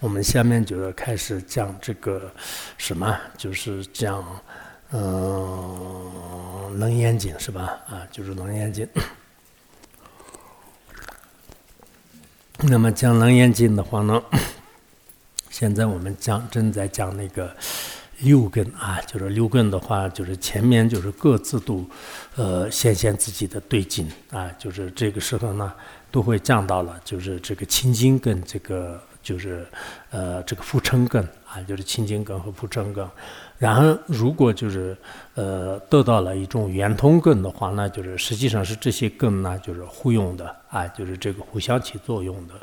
我们下面就是开始讲这个什么，就是讲嗯《楞严经》是吧？啊，就是《楞严经》。那么讲《楞严经》的话呢，现在我们讲正在讲那个六根啊，就是六根的话，就是前面就是各自都呃显现自己的对境啊，就是这个时候呢都会降到了，就是这个清净跟这个。就是，呃，这个副成根啊，就是清净根和副成根。然后，如果就是呃得到了一种圆通根的话，那就是实际上是这些根呢，就是互用的啊，就是这个互相起作用的。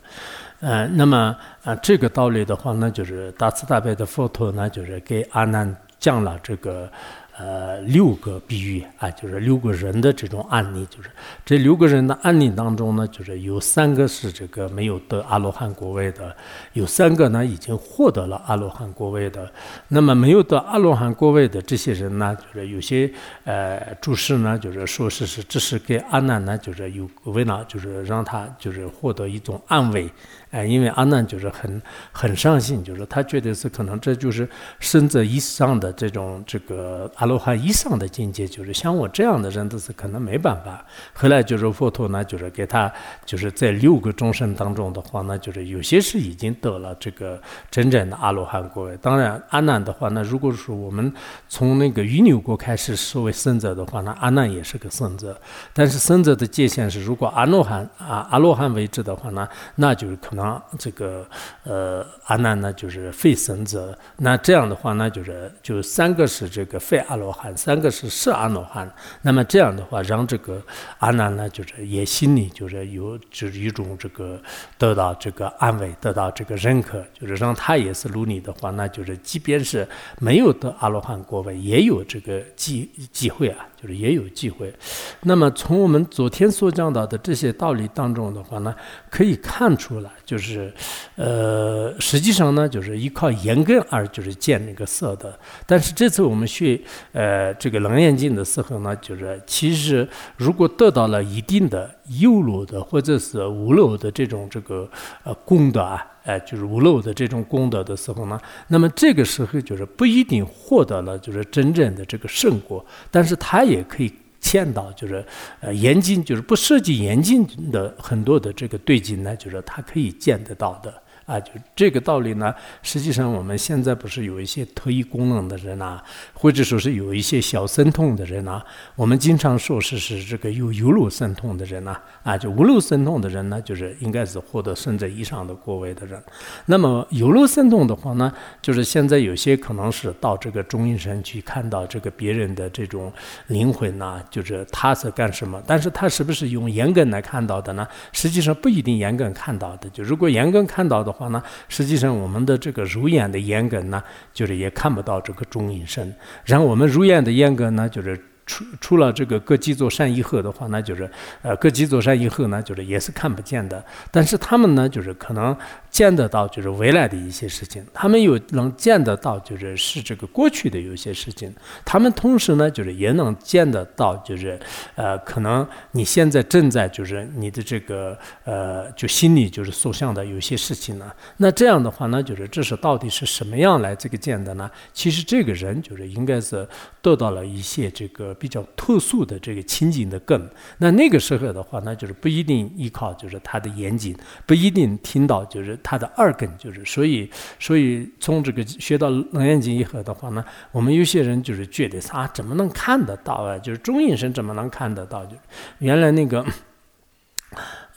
呃，那么啊，这个道理的话呢，就是大慈大悲的佛陀呢，就是给阿难讲了这个。呃，六个比喻啊，就是六个人的这种案例，就是这六个人的案例当中呢，就是有三个是这个没有得阿罗汉果位的，有三个呢已经获得了阿罗汉果位的。那么没有得阿罗汉果位的这些人呢，就是有些呃注释呢，就是说是是这是给阿难呢，就是有为了就是让他就是获得一种安慰。哎，因为阿难就是很很伤心，就是他觉得是可能这就是生者以上的这种这个阿罗汉以上的境界，就是像我这样的人都是可能没办法。后来就是佛陀呢，就是给他就是在六个众生当中的话呢，就是有些是已经得了这个真正的阿罗汉果位。当然阿难的话那，如果说我们从那个余牛国开始说为圣者的话，那阿难也是个圣者。但是圣者的界限是，如果阿罗汉啊阿罗汉为止的话呢，那就是可那。这个呃，阿难呢就是非神者，那这样的话呢，就是就三个是这个非阿罗汉，三个是是阿罗汉。那么这样的话，让这个阿难呢，就是也心里就是有就是一种这个得到这个安慰，得到这个认可，就是让他也是努力的话，那就是即便是没有得阿罗汉果位，也有这个机机会啊。就是也有机会，那么从我们昨天所讲到的这些道理当中的话呢，可以看出来，就是，呃，实际上呢，就是依靠眼根而就是见那个色的。但是这次我们学呃这个楞严经的时候呢，就是其实如果得到了一定的有漏的或者是无漏的这种这个呃功德啊。哎，就是无漏的这种功德的时候呢，那么这个时候就是不一定获得了就是真正的这个圣果，但是他也可以见到就是呃严禁，就是不涉及严禁的很多的这个对境呢，就是他可以见得到的。啊，就这个道理呢。实际上，我们现在不是有一些特异功能的人呐，或者说是有一些小神通的人呐。我们经常说是是这个有有漏神通的人呐。啊，就无漏神通的人呢，就是应该是获得圣者以上的果位的人。那么有漏神通的话呢，就是现在有些可能是到这个中阴身去看到这个别人的这种灵魂呐，就是他是干什么？但是他是不是用眼根来看到的呢？实际上不一定眼根看到的。就如果眼根看到的。话呢，实际上我们的这个肉眼的眼根呢，就是也看不到这个中阴身。然后我们肉眼的眼根呢，就是。除除了这个各几座山以后的话，那就是呃各几座山以后呢，就是也是看不见的。但是他们呢，就是可能见得到，就是未来的一些事情。他们又能见得到，就是是这个过去的有些事情。他们同时呢，就是也能见得到，就是呃可能你现在正在就是你的这个呃就心里就是所想的有些事情呢。那这样的话呢，就是这是到底是什么样来这个见的呢？其实这个人就是应该是得到了一些这个。比较特殊的这个清净的根，那那个时候的话，那就是不一定依靠，就是他的眼睛，不一定听到，就是他的二根，就是所以，所以从这个学到楞严经以后的话呢，我们有些人就是觉得啊怎么能看得到啊？就是中阴身怎么能看得到？就原来那个。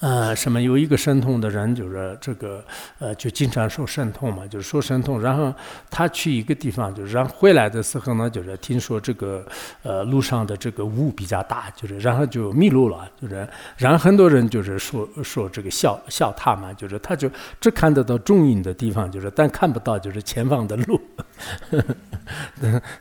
呃，什么有一个神通的人，就是这个，呃，就经常受神通嘛，就是说神通。然后他去一个地方，就是然后回来的时候呢，就是听说这个，呃，路上的这个雾比较大，就是然后就迷路了，就是然后很多人就是说说这个笑笑他嘛，就是他就只看得到中影的地方，就是但看不到就是前方的路。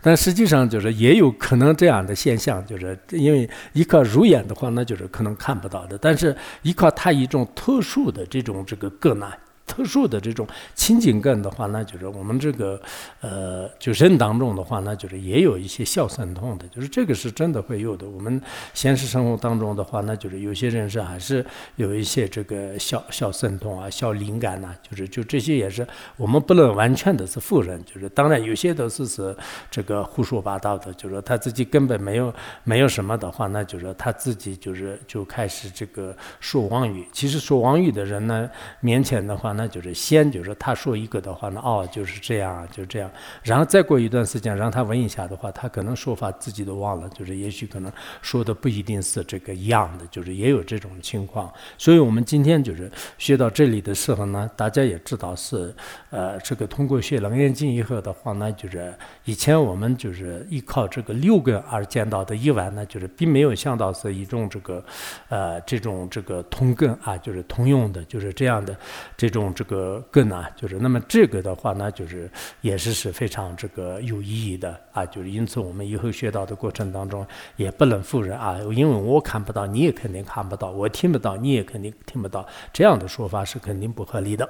但实际上就是也有可能这样的现象，就是因为依靠如眼的话，那就是可能看不到的，但是依靠。他一种特殊的这种这个个难特殊的这种亲近感的话，那就是我们这个呃，就人当中的话，那就是也有一些小酸痛的，就是这个是真的会有的。我们现实生活当中的话，那就是有些人是还是有一些这个小小酸痛啊、小灵感呐，就是就这些也是我们不能完全的是否认，就是当然有些都是是这个胡说八道的，就是他自己根本没有没有什么的话，那就是他自己就是就开始这个说妄语。其实说妄语的人呢，面前的话。那就是先就是他说一个的话呢，哦，就是这样，就这样。然后再过一段时间，让他问一下的话，他可能说法自己都忘了，就是也许可能说的不一定是这个一样的，就是也有这种情况。所以我们今天就是学到这里的时候呢，大家也知道是，呃，这个通过学《楞严经》以后的话呢，就是以前我们就是依靠这个六根而见到的一万呢，就是并没有想到是一种这个，呃，这种这个通根啊，就是通用的，就是这样的这种。这个根啊，就是那么这个的话呢，就是也是是非常这个有意义的啊，就是因此我们以后学到的过程当中，也不能否认啊，因为我看不到，你也肯定看不到；我听不到，你也肯定听不到。这样的说法是肯定不合理的。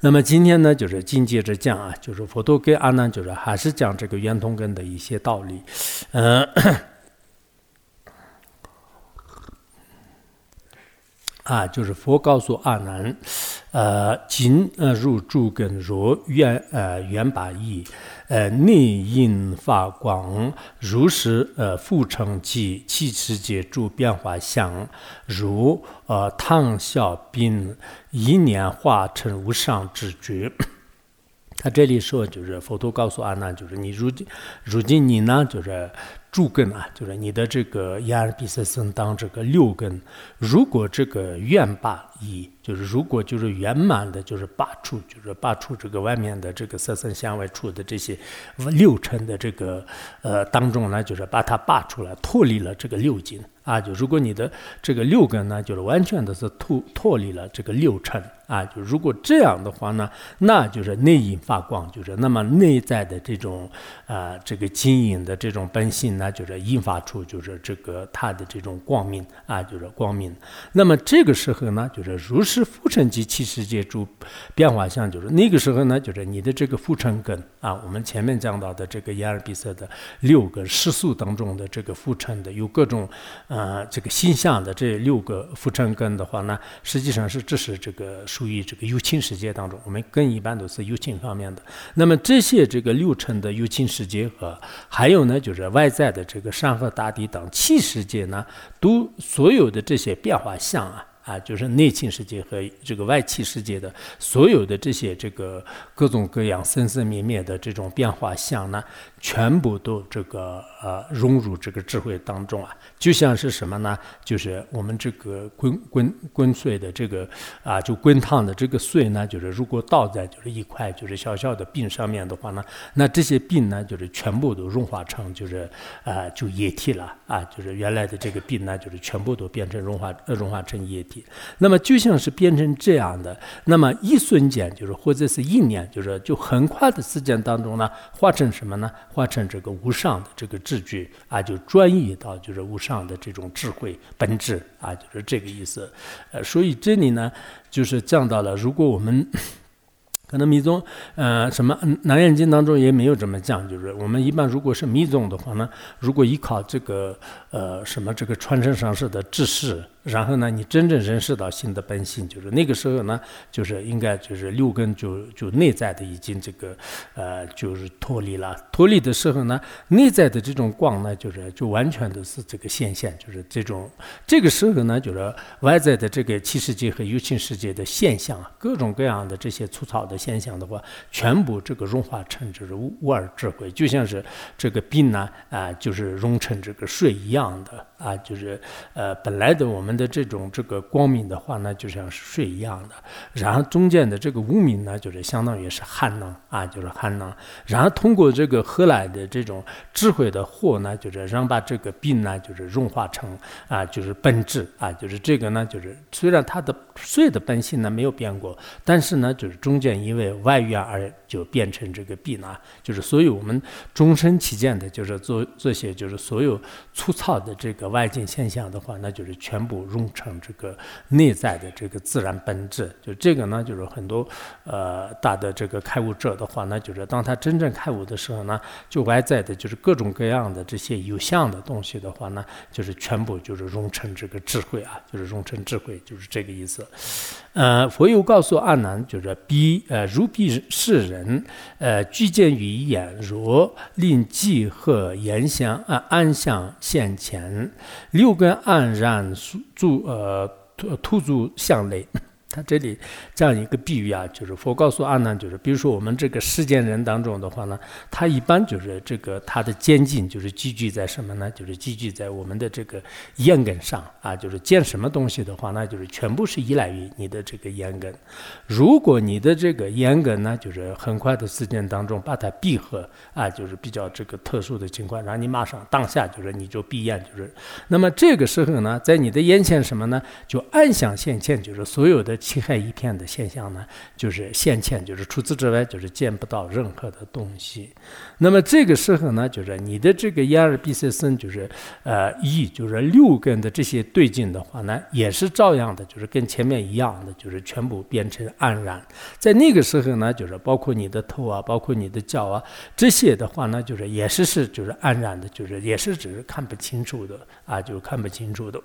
那么今天呢，就是紧接着讲啊，就是佛陀给阿难，就是还是讲这个圆通根的一些道理，嗯。啊，就是佛告诉阿难，呃，今呃入诸根若圆呃圆把意，呃内因发光，如是呃复成即七世界诸变化相，如呃汤小冰，一念化成无上之觉。他这里说，就是佛陀告诉阿难，就是你如今如今你呢，就是。诸根啊，就是你的这个眼耳鼻舌身当这个六根，如果这个愿罢已，就是如果就是圆满的，就是罢出，就是罢出这个外面的这个色身相外处的这些六尘的这个呃当中呢，就是把它拔出来，脱离了这个六经。啊，就如果你的这个六根呢，就是完全的是脱脱离了这个六尘啊，就如果这样的话呢，那就是内隐发光，就是那么内在的这种啊，这个晶莹的这种本性呢，就是引发出就是这个它的这种光明啊，就是光明。那么这个时候呢，就是如是浮尘及七世界诸变化相，就是那个时候呢，就是你的这个浮尘根啊，我们前面讲到的这个眼耳鼻舌的六个世俗当中的这个浮尘的有各种。呃，这个心相的这六个浮尘根的话呢，实际上是这是这个属于这个有情世界当中，我们更一般都是有情方面的。那么这些这个六尘的有情世界和还有呢，就是外在的这个山河大地等气世界呢，都所有的这些变化相啊。啊，就是内情世界和这个外气世界的所有的这些这个各种各样生生灭灭的这种变化相呢，全部都这个呃融入这个智慧当中啊，就像是什么呢？就是我们这个滚滚滚碎的这个啊，就滚烫的这个碎呢，就是如果倒在就是一块就是小小的冰上面的话呢，那这些冰呢，就是全部都融化成就是啊就液体了啊，就是原来的这个冰呢，就是全部都变成融化融化成液体。那么就像是变成这样的，那么一瞬间就是或者是一年，就是就很快的时间当中呢，化成什么呢？化成这个无上的这个智觉啊，就转移到就是无上的这种智慧本质啊，就是这个意思。呃，所以这里呢，就是讲到了，如果我们。可能密宗，呃，什么《南燕经》当中也没有这么讲，就是我们一般如果是密宗的话呢，如果依靠这个，呃，什么这个传承上师的知识，然后呢，你真正认识到心的本性，就是那个时候呢，就是应该就是六根就就内在的已经这个，呃，就是脱离了。脱离的时候呢，内在的这种光呢，就是就完全都是这个现象，就是这种这个时候呢，就是外在的这个七世界和有情世界的现象啊，各种各样的这些粗糙的。现象的话，全部这个融化成就是无无二智慧，就像是这个冰呢啊，就是融成这个水一样的啊，就是呃本来的我们的这种这个光明的话呢，就像是水一样的，然后中间的这个无明呢，就是相当于是寒囊啊，就是寒囊，然后通过这个何来的这种智慧的火呢，就是让把这个冰呢，就是融化成啊，就是本质啊，就是这个呢，就是虽然它的水的本性呢没有变过，但是呢，就是中间。因为外缘而就变成这个病呢，就是所以我们终身起见的，就是做这些，就是所有粗糙的这个外境现象的话，那就是全部融成这个内在的这个自然本质。就这个呢，就是很多呃大的这个开悟者的话那，就是当他真正开悟的时候呢，就外在的就是各种各样的这些有相的东西的话呢，就是全部就是融成这个智慧啊，就是融成智慧，就是这个意思。呃，佛又告诉阿难，就是彼呃如彼世人，呃具见于眼，若令即和言相啊安相现前，六根黯然住呃突突柱向内。他这里这样一个比喻啊，就是佛告诉阿难，就是比如说我们这个世间人当中的话呢，他一般就是这个他的监禁就是积聚在什么呢？就是积聚在我们的这个眼根上啊，就是见什么东西的话，那就是全部是依赖于你的这个眼根。如果你的这个眼根呢，就是很快的时间当中把它闭合啊，就是比较这个特殊的情况，然后你马上当下就是你就闭眼，就是那么这个时候呢，在你的眼前什么呢？就暗想现前，就是所有的。漆黑一片的现象呢，就是现前，就是除此之外，就是见不到任何的东西。那么这个时候呢，就是你的这个眼耳鼻舌身，就是呃意，就是六根的这些对境的话呢，也是照样的，就是跟前面一样的，就是全部变成黯然。在那个时候呢，就是包括你的头啊，包括你的脚啊，这些的话呢，就是也是是就是黯然的，就是也是只是看不清楚的啊，就是看不清楚的。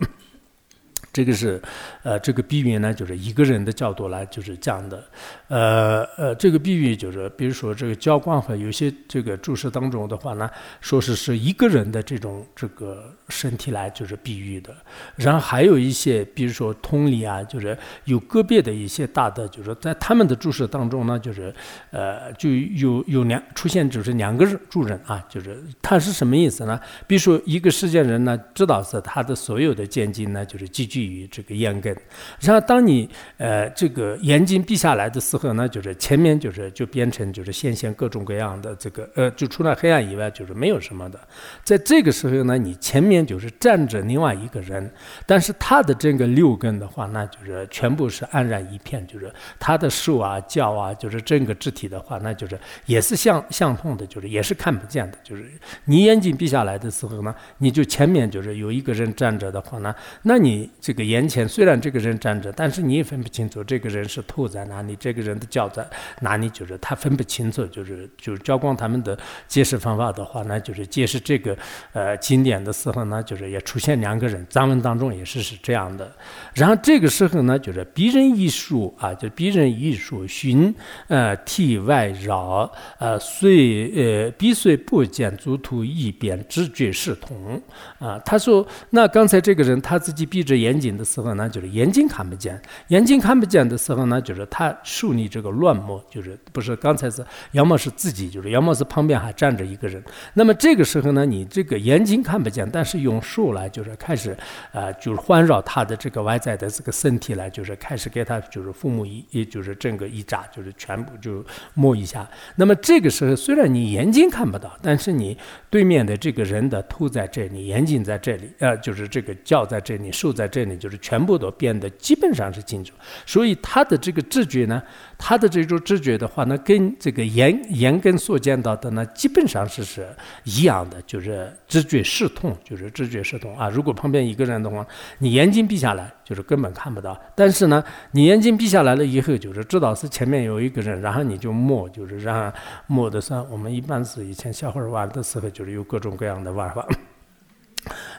这个是，呃，这个比喻呢，就是一个人的角度来，就是讲的，呃呃，这个比喻就是，比如说这个教官和有些这个注释当中的话呢，说是是一个人的这种这个身体来就是比喻的，然后还有一些，比如说通理啊，就是有个别的一些大的，就是在他们的注释当中呢，就是呃，就有有两出现就是两个助人啊，就是他是什么意思呢？比如说一个世间人呢，知道是他的所有的见经呢，就是积聚。基于这个眼根，然后当你呃这个眼睛闭下来的时候呢，就是前面就是就变成就是现现各种各样的这个呃，就除了黑暗以外，就是没有什么的。在这个时候呢，你前面就是站着另外一个人，但是他的这个六根的话，那就是全部是黯然一片，就是他的手啊、脚啊，就是整个肢体的话，那就是也是相相同的，就是也是看不见的。就是你眼睛闭下来的时候呢，你就前面就是有一个人站着的话呢，那你。这个眼前虽然这个人站着，但是你也分不清楚这个人是头在哪里，这个人的脚在哪里，就是他分不清楚。就是就是教光他们的解释方法的话呢，就是解释这个呃经典的时候呢，就是也出现两个人，藏文当中也是是这样的。然后这个时候呢，就是逼人一术啊，就逼人一术寻呃体外绕呃随呃必随不见足图一边知觉是同啊。他说那刚才这个人他自己闭着眼。睛的时候呢，就是眼睛看不见；眼睛看不见的时候呢，就是他树立这个乱摸，就是不是刚才是要么是自己，就是要么是旁边还站着一个人。那么这个时候呢，你这个眼睛看不见，但是用手来就是开始啊，就是环绕他的这个外在的这个身体来，就是开始给他就是父母一，也就是整个一扎，就是全部就摸一下。那么这个时候虽然你眼睛看不到，但是你对面的这个人的头在这里，眼睛在这里，呃，就是这个脚在这里，手在这里。就是全部都变得基本上是清楚，所以他的这个知觉呢，他的这种知觉的话呢，跟这个眼眼根所见到的呢，基本上是是一样的，就是知觉视同，就是知觉视同啊。如果旁边一个人的话，你眼睛闭下来，就是根本看不到；但是呢，你眼睛闭下来了以后，就是知道是前面有一个人，然后你就摸，就是让摸的上。我们一般是以前小孩玩的时候，就是有各种各样的玩法。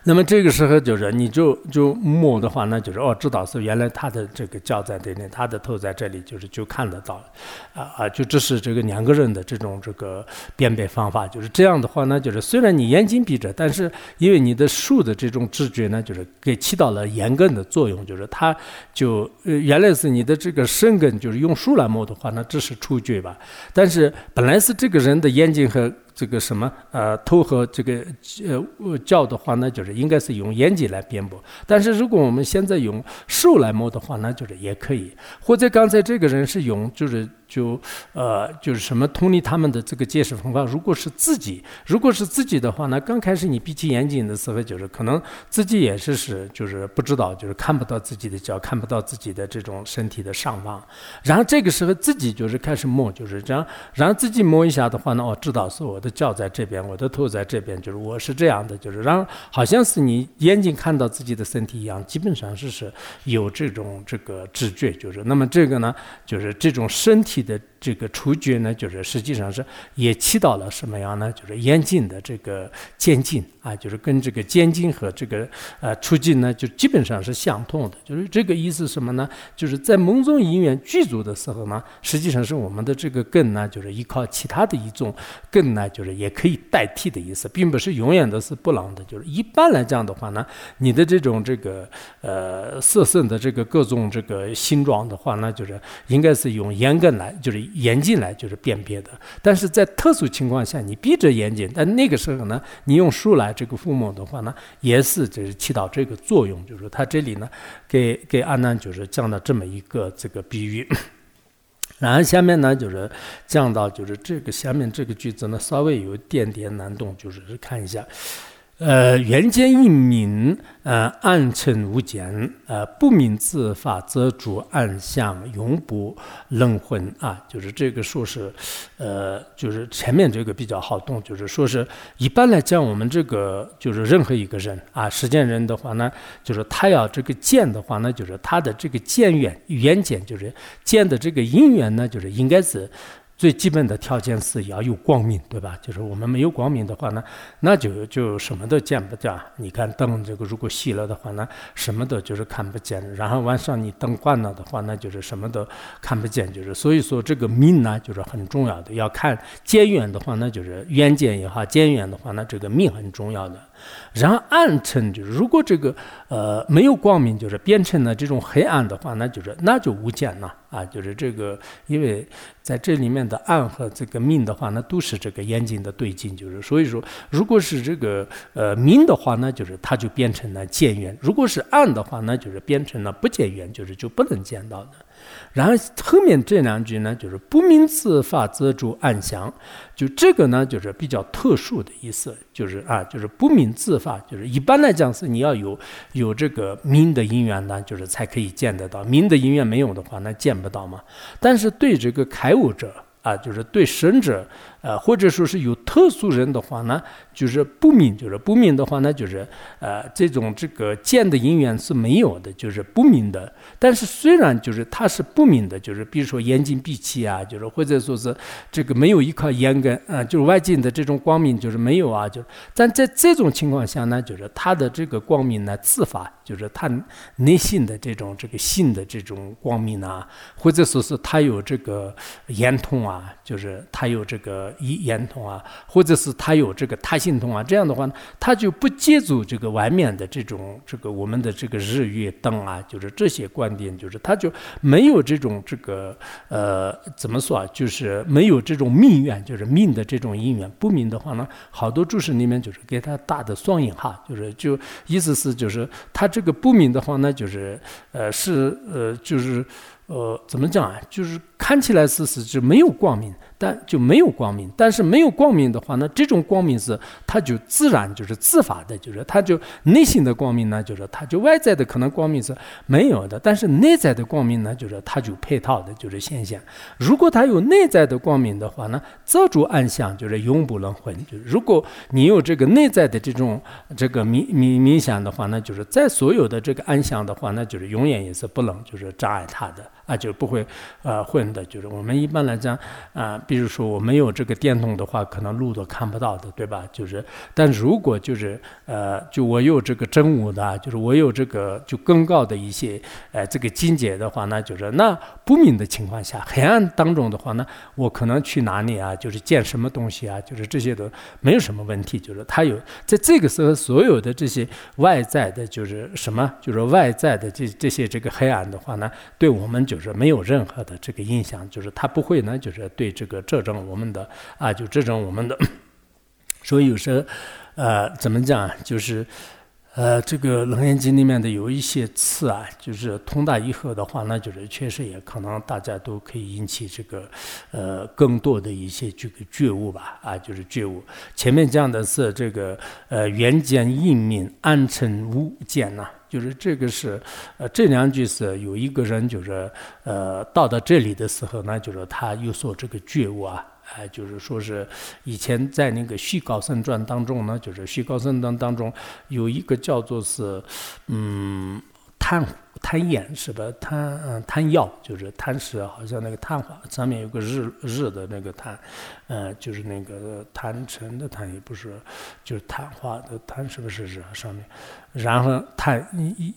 那么这个时候就是你就就摸的话，那就是哦，知道是原来他的这个脚在这里，他的头在这里，就是就看得到，啊啊，就这是这个两个人的这种这个辨别方法，就是这样的话呢，就是虽然你眼睛闭着，但是因为你的树的这种知觉呢，就是给起到了眼根的作用，就是它就原来是你的这个身根，就是用树来摸的话，那只是触觉吧，但是本来是这个人的眼睛和。这个什么呃偷和这个呃教的话，那就是应该是用眼睛来辩驳。但是如果我们现在用手来摸的话，那就是也可以。或者刚才这个人是用就是。就呃就是什么通力他们的这个解释方法，如果是自己，如果是自己的话呢，刚开始你闭起眼睛的时候，就是可能自己也是是就是不知道，就是看不到自己的脚，看不到自己的这种身体的上方，然后这个时候自己就是开始摸，就是这样，然后自己摸一下的话呢，我知道是我的脚在这边，我的头在这边，就是我是这样的，就是然后好像是你眼睛看到自己的身体一样，基本上是是有这种这个知觉，就是那么这个呢，就是这种身体的。这个触觉呢，就是实际上是也起到了什么样呢？就是眼睛的这个监禁啊，就是跟这个监禁和这个呃触进呢，就基本上是相通的。就是这个意思什么呢？就是在梦中音乐具足的时候呢，实际上是我们的这个根呢，就是依靠其他的一种根呢，就是也可以代替的意思，并不是永远都是不能的。就是一般来讲的话呢，你的这种这个呃色身的这个各种这个形状的话呢，就是应该是用眼根来，就是。眼睛来就是辨别的，但是在特殊情况下，你闭着眼睛，但那个时候呢，你用书来这个抚摸的话呢，也是就是起到这个作用，就是他这里呢，给给阿难就是讲了这么一个这个比喻，然后下面呢就是讲到就是这个下面这个句子呢稍微有一点点难懂，就是看一下。呃，缘见一明，呃，暗沉无间，呃，不明自法，则主暗相，永不轮混啊。就是这个说是，呃，就是前面这个比较好懂，就是说是一般来讲，我们这个就是任何一个人啊，实践人的话呢，就是他要这个见的话呢，就是他的这个见缘，缘见就是见的这个因缘呢，就是应该是。最基本的条件是要有光明，对吧？就是我们没有光明的话呢，那就就什么都见不着。你看灯这个如果熄了的话呢，什么都就是看不见。然后晚上你灯关了的话，那就是什么都看不见。就是所以说这个命呢，就是很重要的。要看见远的话，那就是远见也好；见远的话，那这个命很重要的。然后暗沉就是，如果这个呃没有光明，就是变成了这种黑暗的话，那就是那就无见了啊！就是这个，因为在这里面的暗和这个明的话，那都是这个眼睛的对镜，就是所以说，如果是这个呃明的话，那就是它就变成了见缘；如果是暗的话，那就是变成了不见缘，就是就不能见到的。然后后面这两句呢，就是不明自发则住暗相，就这个呢，就是比较特殊的意思，就是啊，就是不明自发，就是一般来讲是你要有有这个明的因缘呢，就是才可以见得到，明的因缘没有的话，那见不到嘛。但是对这个开悟者啊，就是对神者。呃，或者说是有特殊人的话呢，就是不明，就是不明的话呢，就是呃，这种这个见的因缘是没有的，就是不明的。但是虽然就是他是不明的，就是比如说眼睛闭起啊，就是或者说是这个没有依靠眼根啊，就是外境的这种光明就是没有啊，就但在这种情况下呢，就是他的这个光明呢自发，就是他内心的这种这个心的这种光明啊，或者说是他有这个眼通啊，就是他有这个。一眼通啊，或者是他有这个他心通啊，这样的话呢，他就不借助这个外面的这种这个我们的这个日月灯啊，就是这些观点，就是他就没有这种这个呃怎么说啊，就是没有这种命缘，就是命的这种因缘。不明的话呢，好多注释里面就是给他打的双引号，就是就意思是就是他这个不明的话呢，就是呃是呃就是呃怎么讲啊，就是看起来是是就没有光明。但就没有光明，但是没有光明的话呢，这种光明是它就自然就是自发的，就是它就内心的光明呢，就是它就外在的可能光明是没有的，但是内在的光明呢，就是它就配套的，就是现象。如果它有内在的光明的话呢，遮住暗相就是永不轮回。就如果你有这个内在的这种这个冥冥冥想的话那，就是在所有的这个暗相的话，那就是永远也是不能就是障碍它的。啊，就不会，呃，混的，就是我们一般来讲，啊，比如说我没有这个电筒的话，可能路都看不到的，对吧？就是，但如果就是，呃，就我有这个真武的，就是我有这个就更高的一些，呃，这个境界的话，那就是那不明的情况下，黑暗当中的话呢，我可能去哪里啊？就是见什么东西啊？就是这些都没有什么问题，就是他有在这个时候所有的这些外在的，就是什么？就是外在的这这些这个黑暗的话呢，对我们就。是没有任何的这个影响，就是它不会呢，就是对这个这种我们的啊，就这种我们的，所以有时候呃，怎么讲，就是呃，这个《楞严经》里面的有一些词啊，就是通达以后的话，那就是确实也可能大家都可以引起这个呃更多的一些这个觉悟吧，啊，就是觉悟。前面讲的是这个呃缘见应命安成无间呐，就是这个是呃这两句是有一个人就是呃到到这里的时候呢，就是他有所这个觉悟啊。哎，就是说是以前在那个《虚高僧传》当中呢，就是《虚高僧传》当中有一个叫做是，嗯，贪贪眼是吧？贪嗯贪药，就是贪食，好像那个贪花上面有个日日的那个贪，呃，就是那个贪嗔的贪，也不是，就是贪花的贪，是不是日上面？然后贪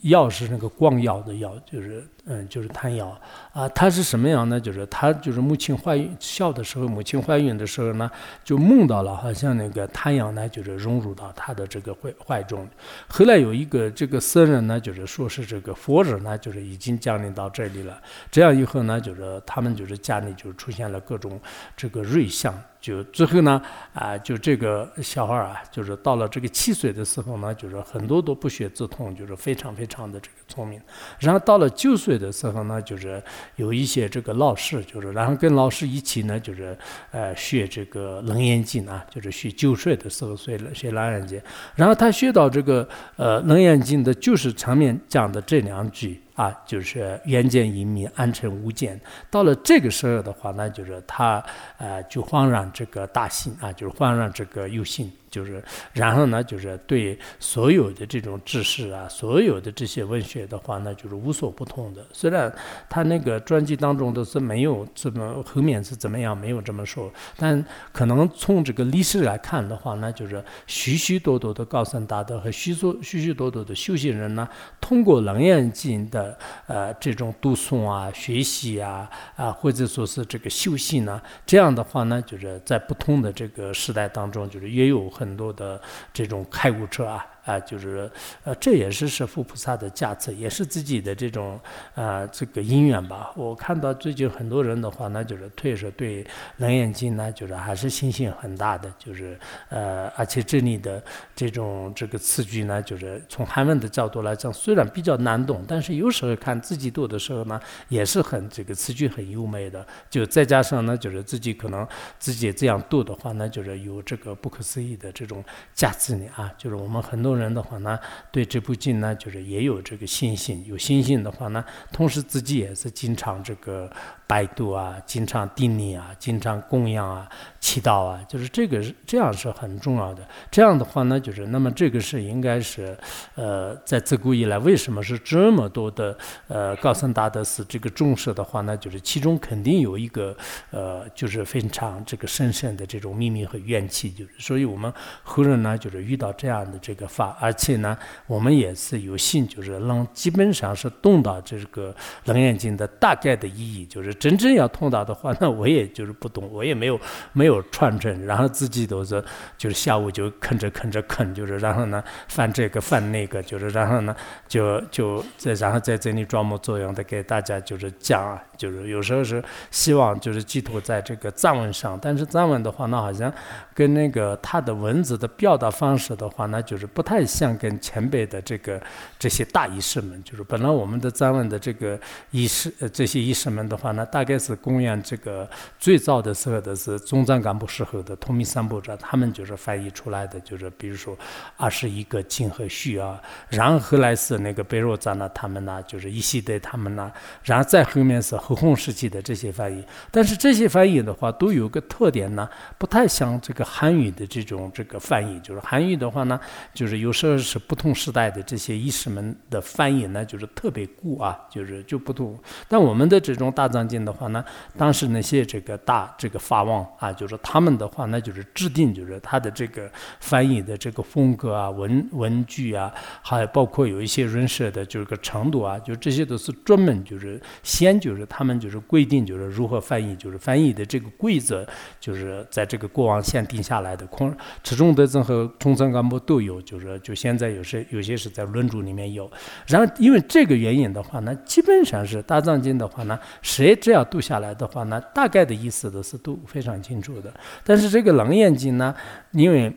药是那个光耀的耀，就是。嗯，就是贪药啊，他是什么样呢？就是他就是母亲怀孕小的时候，母亲怀孕的时候呢，就梦到了，好像那个太阳呢，就是融入到他的这个怀怀中。后来有一个这个僧人呢，就是说是这个佛日呢，就是已经降临到这里了。这样以后呢，就是他们就是家里就出现了各种这个瑞相。就最后呢，啊，就这个小孩啊，就是到了这个七岁的时候呢，就是很多都不学自通，就是非常非常的这个聪明。然后到了九岁的时候呢，就是有一些这个老师，就是然后跟老师一起呢，就是呃学这个楞严经啊，就是学九岁的时候学学楞严经。然后他学到这个呃楞严经的就是前面讲的这两句。啊，就是远见因明，安成无间。到了这个时候的话，那就是他，呃，就恍然这个大信啊，就是恍然这个有信。就是，然后呢，就是对所有的这种知识啊，所有的这些文学的话呢，就是无所不通的。虽然他那个专辑当中都是没有这么后面是怎么样，没有这么说，但可能从这个历史来看的话，那就是许许多多的高僧大德和许多许许多多的修行人呢，通过《楞严经》的呃这种读诵啊、学习啊啊，或者说是这个修行呢，这样的话呢，就是在不同的这个时代当中，就是也有。很很多的这种开古车啊。啊，就是，呃，这也是是佛菩萨的加持，也是自己的这种，啊，这个因缘吧。我看到最近很多人的话，那就是退是对楞严经呢，就是还是信心很大的，就是，呃，而且这里的这种这个词句呢，就是从韩文的角度来讲，虽然比较难懂，但是有时候看自己读的时候呢，也是很这个词句很优美的。就再加上呢，就是自己可能自己这样读的话，那就是有这个不可思议的这种价值呢啊，就是我们很多。人的话呢，对这部经呢，就是也有这个信心。有信心的话呢，同时自己也是经常这个。百度啊，经常定力啊，经常供养啊，祈祷啊，就是这个是这样是很重要的。这样的话呢，就是那么这个是应该是，呃，在自古以来为什么是这么多的呃高僧大德是这个重视的话呢？就是其中肯定有一个呃，就是非常这个深深的这种秘密和怨气，就是所以我们后人呢，就是遇到这样的这个法，而且呢，我们也是有幸，就是能基本上是懂到这个楞严经的大概的意义，就是。真正要通达的话，那我也就是不懂，我也没有没有传承，然后自己都是就是下午就啃着啃着啃，就是然后呢翻这个翻那个，就是然后呢就就在然后在这里装模作样的给大家就是讲啊，就是有时候是希望就是寄托在这个藏文上，但是藏文的话，那好像跟那个他的文字的表达方式的话，那就是不太像跟前辈的这个这些大医师们，就是本来我们的藏文的这个医师呃这些医师们的话呢。大概是公元这个最早的时候的是中藏干部时候的通密三部者，他们就是翻译出来的，就是比如说二十一个经和序啊，然后后来是那个贝若扎呢，他们呢就是一系列他们呢，然后再后面是后弘时期的这些翻译，但是这些翻译的话都有个特点呢，不太像这个汉语的这种这个翻译，就是汉语的话呢，就是有时候是不同时代的这些医师们的翻译呢，就是特别固啊，就是就不同，但我们的这种大藏。的话呢，当时那些这个大这个法王啊，就是他们的话，那就是制定就是他的这个翻译的这个风格啊、文文具啊，还包括有一些人设的就是个程度啊，就这些都是专门就是先就是他们就是规定就是如何翻译，就是翻译的这个规则，就是在这个国王先定下来的。空池中德政和中山干部都有，就是就现在有些有些是在论著里面有。然后因为这个原因的话呢，基本上是大藏经的话呢，谁？这样读下来的话呢，大概的意思都是都非常清楚的。但是这个《楞严经》呢，因为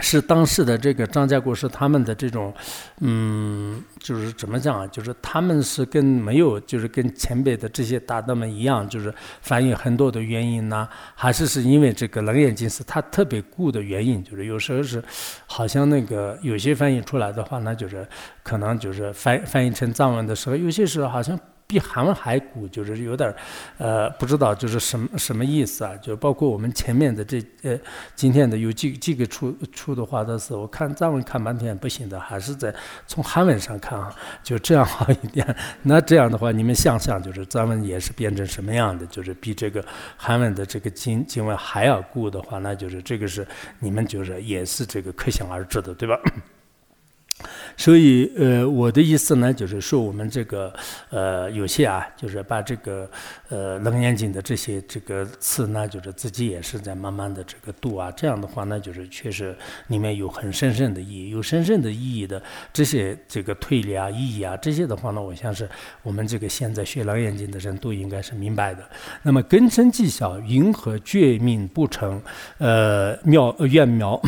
是当时的这个张家国是他们的这种，嗯，就是怎么讲啊？就是他们是跟没有，就是跟前辈的这些大德们一样，就是翻译很多的原因呢，还是是因为这个《楞严经》是他特别固的原因？就是有时候是，好像那个有些翻译出来的话，那就是可能就是翻翻译成藏文的时候，有些时候好像。比韩文还古，就是有点儿，呃，不知道就是什么什么意思啊？就包括我们前面的这呃，今天的有几几个出出的话的时候，我看藏文看半天不行的，还是在从韩文上看啊，就这样好一点。那这样的话，你们想想，就是藏文也是变成什么样的？就是比这个韩文的这个经经文还要古的话，那就是这个是你们就是也是这个可想而知的，对吧？所以，呃，我的意思呢，就是说，我们这个，呃，有些啊，就是把这个，呃，《楞严经》的这些这个词呢，就是自己也是在慢慢的这个读啊。这样的话呢，就是确实里面有很深深的意义，有深深的意义的这些这个推理啊、意义啊，这些的话呢，我想是我们这个现在学《楞严经》的人都应该是明白的。那么根深蒂小，云何觉命不成？呃，妙愿妙。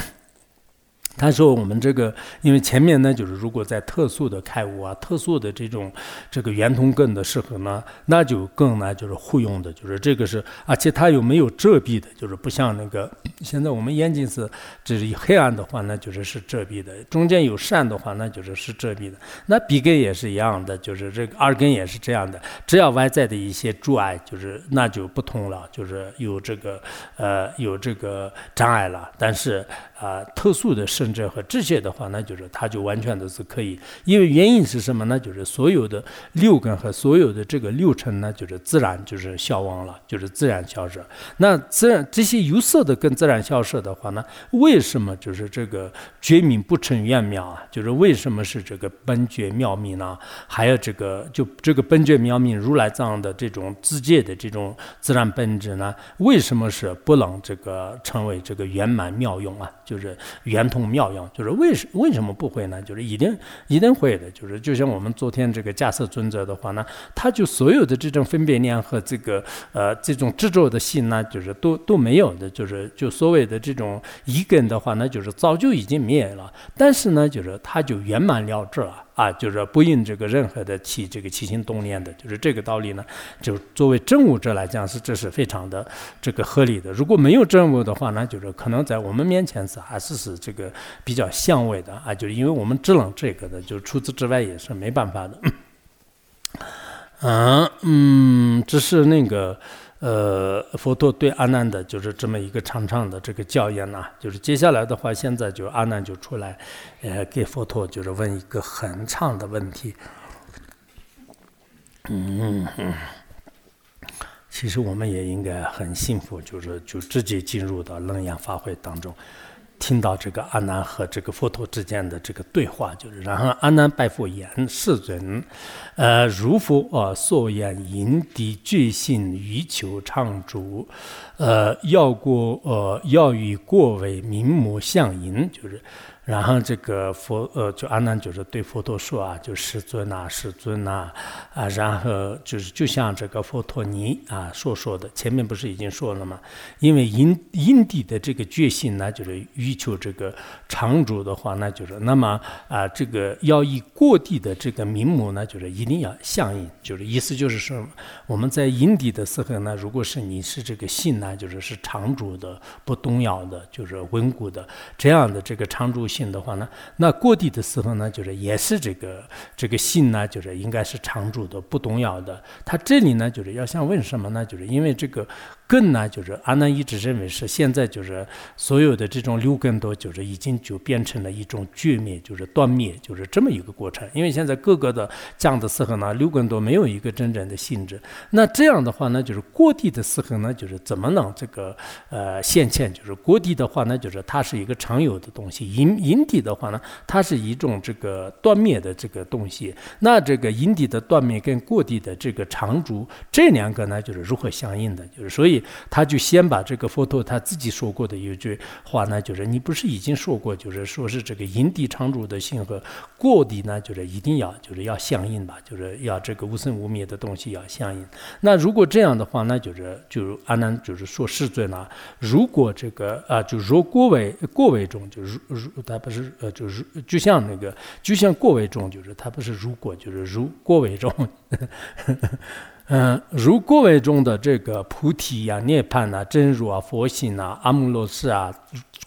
他说：“我们这个，因为前面呢，就是如果在特殊的开悟啊、特殊的这种这个圆通更的时候呢，那就更呢就是互用的，就是这个是，而且它又没有遮蔽的，就是不像那个现在我们眼睛是，这是黑暗的话那，就是是遮蔽的；中间有善的话，那就是是遮蔽的。那鼻根也是一样的，就是这个耳根也是这样的。只要外在的一些阻碍，就是那就不通了，就是有这个呃有这个障碍了。但是啊，特殊的是。”这和这些的话，那就是它就完全都是可以，因为原因是什么呢？就是所有的六根和所有的这个六尘呢，就是自然就是消亡了，就是自然消失。那自然这些有色的跟自然消失的话呢，为什么就是这个觉明不成圆妙啊？就是为什么是这个本觉妙明呢？还有这个就这个本觉妙明如来藏的这种自界的这种自然本质呢？为什么是不能这个成为这个圆满妙用啊？就是圆通。妙用就是为什为什么不会呢？就是一定一定会的。就是就像我们昨天这个假设尊者的话呢，他就所有的这种分别念和这个呃这种执着的心呢，就是都都没有的。就是就所谓的这种一根的话呢，就是早就已经灭了。但是呢，就是他就圆满了之了。啊，就是不应这个任何的起这个起心动念的，就是这个道理呢。就作为证物者来讲，是这是非常的这个合理的。如果没有证物的话呢，就是可能在我们面前是还是是这个比较相位的啊。就是因为我们只能这个的，就除此之外也是没办法的。嗯 嗯，只是那个。呃，佛陀对阿难的就是这么一个长长的这个教言呐，就是接下来的话，现在就阿难就出来，呃，给佛陀就是问一个很长的问题。嗯，其实我们也应该很幸福，就是就直接进入到楞严法会当中。听到这个阿难和这个佛陀之间的这个对话，就是然后阿难拜佛言：“世尊，呃，如佛呃所言，因地觉性欲求常住，呃，要过呃要与过为名目相应，就是。”然后这个佛呃，就阿难就是对佛陀说啊，就师尊呐，师尊呐，啊，然后就是就像这个佛陀尼啊所说的，前面不是已经说了吗？因为因因地的这个决心呢，就是欲求这个常住的话，那就是那么啊，这个要以过地的这个名目呢，就是一定要相应，就是意思就是说，我们在因地的时候呢，如果是你是这个心呢，就是是常住的、不动摇的，就是稳固的这样的这个常住。性的话呢，那过地的时候呢，就是也是这个这个性呢，就是应该是常住的、不动摇的。他这里呢，就是要想问什么呢？就是因为这个。根呢，就是阿难一直认为是现在就是所有的这种六根都就是已经就变成了一种绝灭，就是断灭，就是这么一个过程。因为现在各个的降的时候呢，六根都没有一个真正的性质。那这样的话呢，就是过地的时候呢，就是怎么能这个呃现前？就是过地的话呢，就是它是一个常有的东西；阴阴地的话呢，它是一种这个断灭的这个东西。那这个阴地的断灭跟过地的这个常住这两个呢，就是如何相应的？就是所以。他就先把这个佛陀他自己说过的一句话呢，就是你不是已经说过，就是说是这个因地常住的性和过地呢，就是一定要就是要相应吧，就是要这个无生无灭的东西要相应。那如果这样的话，那就是就阿难就是说世尊呢，如果这个啊，就如过为过为中，就是如如他不是呃，就是就像那个就像过为中，就是他不是如果就是如过为中。嗯，如过为中的这个菩提呀、涅槃呐、真如啊、佛性啊、阿穆罗氏啊、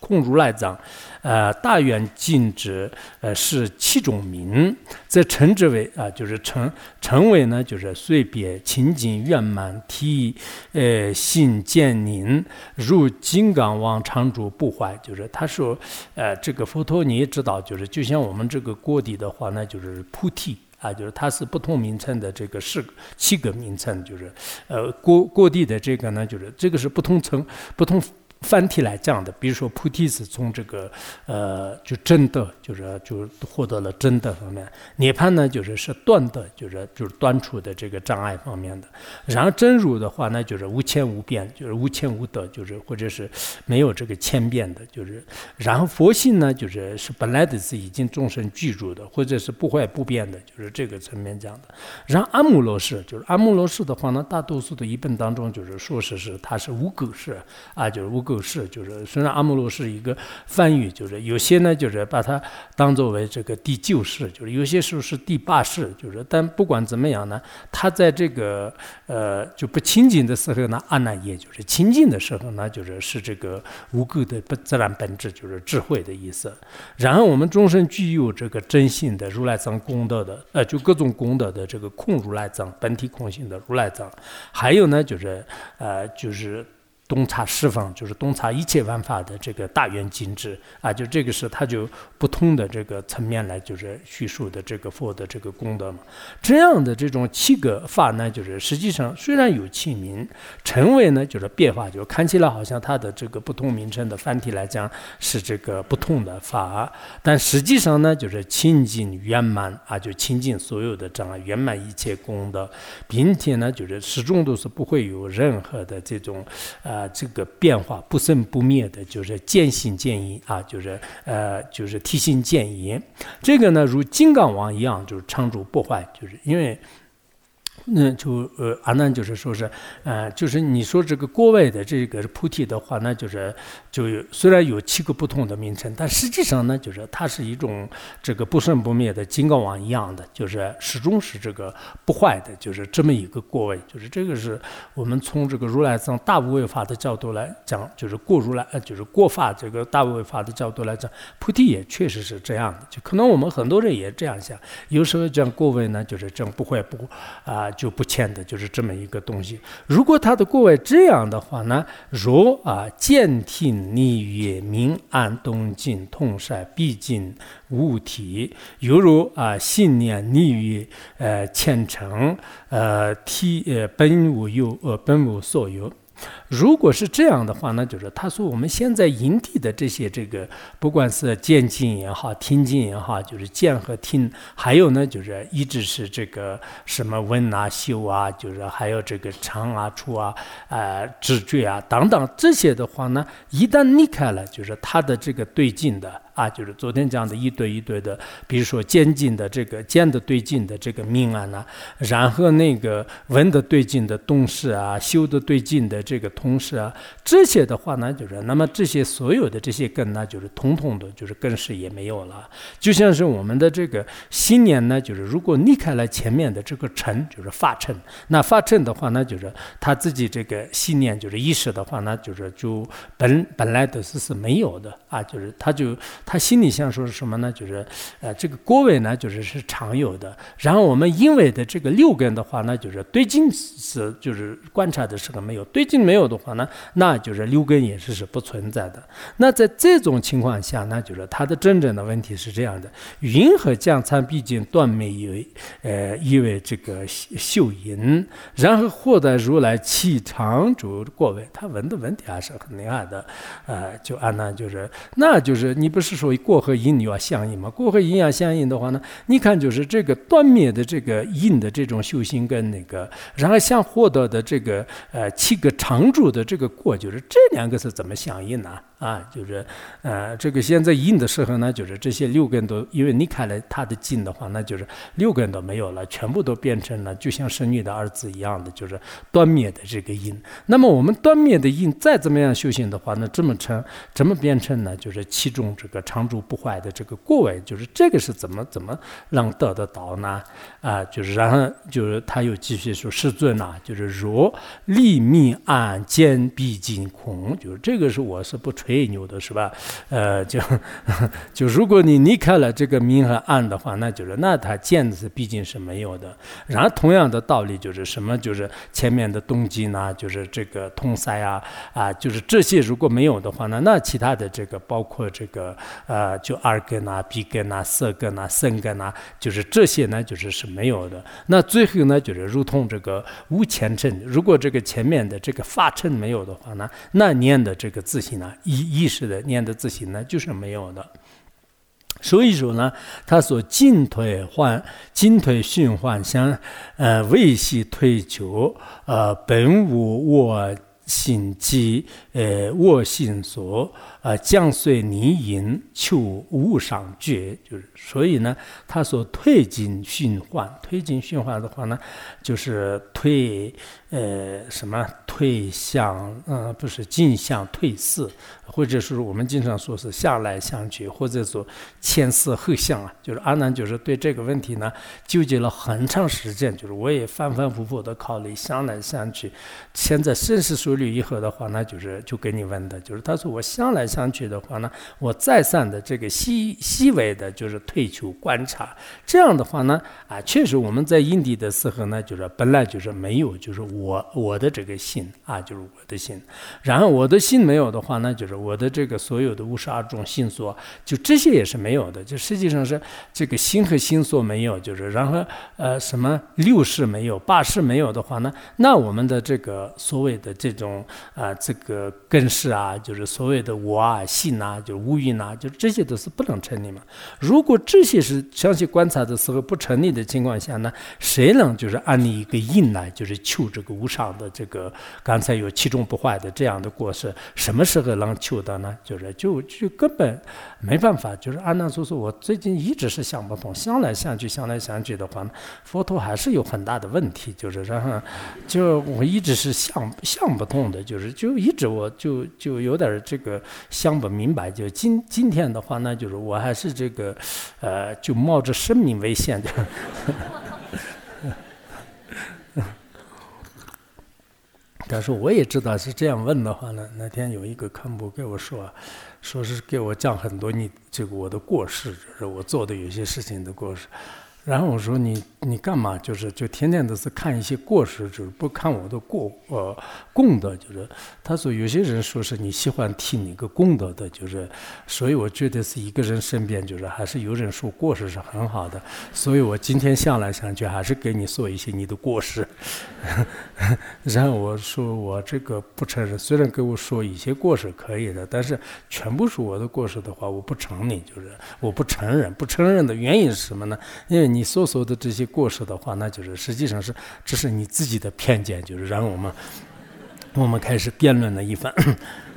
空如来藏，呃，大圆净智，呃，是七种名，则称之为啊，就是称称为呢，就是随别清净圆满体，呃，性见宁，如金刚王常住不坏。就是他说，呃，这个佛陀你也知道，就是就像我们这个锅底的话，那就是菩提。啊，就是它是不同名称的这个是七个名称，就是呃，各各地的这个呢，就是这个是不同层不同。繁体来讲的，比如说菩提是从这个呃，就真的，就是就获得了真的方面；涅槃呢，就是是断的，就是就是断除的这个障碍方面的。然后真如的话呢，就是无千无变，就是无千无得，就是或者是没有这个千变的，就是。然后佛性呢，就是是本来的是已经众生具足的，或者是不坏不变的，就是这个层面讲的。然后阿姆罗氏，就是阿姆罗氏的话呢，大多数的译本当中就是说是是它是无垢氏啊，就是无。构式就是，虽然阿姆罗是一个梵语，就是有些呢，就是把它当作为这个第九世，就是有些时候是第八世，就是，但不管怎么样呢，他在这个呃就不清净的时候呢，阿难也就是清净的时候呢，就是是这个无垢的不自然本质，就是智慧的意思。然后我们终身具有这个真性的如来藏功德的，呃，就各种功德的这个空如来藏本体空性的如来藏，还有呢，就是呃，就是。洞察十方，就是洞察一切万法的这个大圆精智啊，就这个是它就不同的这个层面来就是叙述的这个佛的这个功德嘛。这样的这种七个法呢，就是实际上虽然有七名，称为呢就是变化，就看起来好像它的这个不同名称的繁体来讲是这个不同的法，但实际上呢就是清净圆满啊，就清净所有的障碍，圆满一切功德，并且呢就是始终都是不会有任何的这种呃。啊，这个变化不生不灭的，就是渐行渐隐啊，就是呃，就是体性渐隐。这个呢，如金刚王一样，就是常住不坏，就是因为。那就呃，阿难就是说是，呃，就是你说这个国外的这个菩提的话，那就是就虽然有七个不同的名称，但实际上呢，就是它是一种这个不生不灭的金刚王一样的，就是始终是这个不坏的，就是这么一个国位，就是这个是我们从这个如来藏大无畏法的角度来讲，就是过如来呃，就是过法这个大无畏法的角度来讲，菩提也确实是这样的，就可能我们很多人也这样想，有时候讲过位呢，就是这样不坏不啊。就不欠的，就是这么一个东西。如果他的过外这样的话呢，若啊见听逆于明暗动静通晒毕竟物体，犹如啊信念逆于呃虔诚呃体呃本无有呃本无所有。如果是这样的话，那就是他说我们现在营地的这些这个，不管是见经也好，听经也好，就是见和听，还有呢，就是一直是这个什么闻啊、修啊，就是还有这个尝啊、触啊、呃、知觉啊等等这些的话呢，一旦离开了，就是他的这个对境的。啊，就是昨天讲的一对一对的，比如说渐进的这个渐的对进的这个命案呢，然后那个文的对进的动势啊，修的对进的这个同事啊，这些的话呢，就是那么这些所有的这些根呢，就是统统的，就是根是也没有了。就像是我们的这个新年呢，就是如果离开了前面的这个尘，就是发尘，那发尘的话呢，就是他自己这个信念就是意识的话呢，就是就本本来的是是没有的啊，就是他就。他心里想说是什么呢？就是，呃，这个锅位呢，就是是常有的。然后我们因为的这个六根的话，那就是对镜是就是观察的时候没有对镜没有的话呢，那就是六根也是是不存在的。那在这种情况下那，就是他的真正的问题是这样的：云和降参毕竟断没有，呃，因为这个秀淫，然后获得如来气长主过位。他问的问题还是很厉害的，呃，就按那就是，那就是你不是。是说过和因要相应嘛？过和因要相应的话呢，你看就是这个断灭的这个因的这种修行跟那个，然后想获得的这个呃七个常住的这个过，就是这两个是怎么相应呢？啊就是呃这个现在因的时候呢，就是这些六根都，因为你看了他的经的话，那就是六根都没有了，全部都变成了就像生女的儿子一样的，就是断灭的这个因。那么我们断灭的因再怎么样修行的话，那这么成，怎么变成呢？就是其中这个常住不坏的这个过位，就是这个是怎么怎么让得得到呢？啊，就是然后就是他又继续说世尊呐，就是如立密暗见必尽空，就是这个是我是不吹牛的，是吧？呃，就 就如果你离开了这个明和暗的话，那就是那他见是毕竟是没有的。然后同样的道理就是什么？就是前面的动机呢，就是这个通塞啊啊，就是这些如果没有的话呢，那其他的这个包括这个呃，就二根呐、鼻根呐、色根呐、身根呐，就是这些呢，就是是没有的。那最后呢，就是如同这个无前尘，如果这个前面的这个发尘没有的话呢，那念的这个自信呢，意识的念的自行呢，就是没有的。所以说呢，他说进退换进退循环相，呃，维系退求，呃，本无我心机，呃，我心所，呃，将随泥引，求无上觉。就是所以呢，他说退进循环，退进循环的话呢，就是退，呃，什么退向，嗯，不是进向退四。或者是我们经常说是向来相去，或者说前思后想啊，就是阿难就是对这个问题呢纠结了很长时间，就是我也反反复复的考虑想来想去。现在深思熟虑以后的话呢，就是就给你问的，就是他说我想来想去的话呢，我再三的这个细细微的，就是退求观察，这样的话呢，啊，确实我们在印地的时候呢，就是本来就是没有，就是我我的这个心啊，就是我的心，然后我的心没有的话呢，就是。我我的这个所有的五十二种心所，就这些也是没有的。就实际上是这个心和心所没有，就是然后呃什么六世没有，八世没有的话呢，那我们的这个所谓的这种啊这个根世啊，就是所谓的我啊心啊，就是无蕴啊，就这些都是不能成立嘛。如果这些是详细观察的时候不成立的情况下呢，谁能就是按你一个因呢，就是求这个无上的这个刚才有其中不坏的这样的过失，什么时候能？求的呢，就是就就根本没办法，就是阿难说说，我最近一直是想不通，想来想去，想来想去的话，佛陀还是有很大的问题，就是然后就我一直是想想不通的，就是就一直我就就有点这个想不明白，就今今天的话呢，就是我还是这个呃，就冒着生命危险的。但是我也知道是这样问的话呢，那天有一个堪布给我说，说是给我讲很多你这个我的过失，就是我做的有些事情的过失。然后我说你你干嘛？就是就天天都是看一些过失，就是不看我的过呃功德。就是他说有些人说是你喜欢听你个功德的，就是所以我觉得是一个人身边就是还是有人说过失是很好的。所以我今天想来想去还是给你说一些你的过失。然后我说我这个不承认，虽然给我说一些过失可以的，但是全部是我的过失的话，我不承认，就是我不承认。不承认的原因是什么呢？因为你你所说的这些过失的话，那就是实际上是这是你自己的偏见，就是让我们我们开始辩论了一番。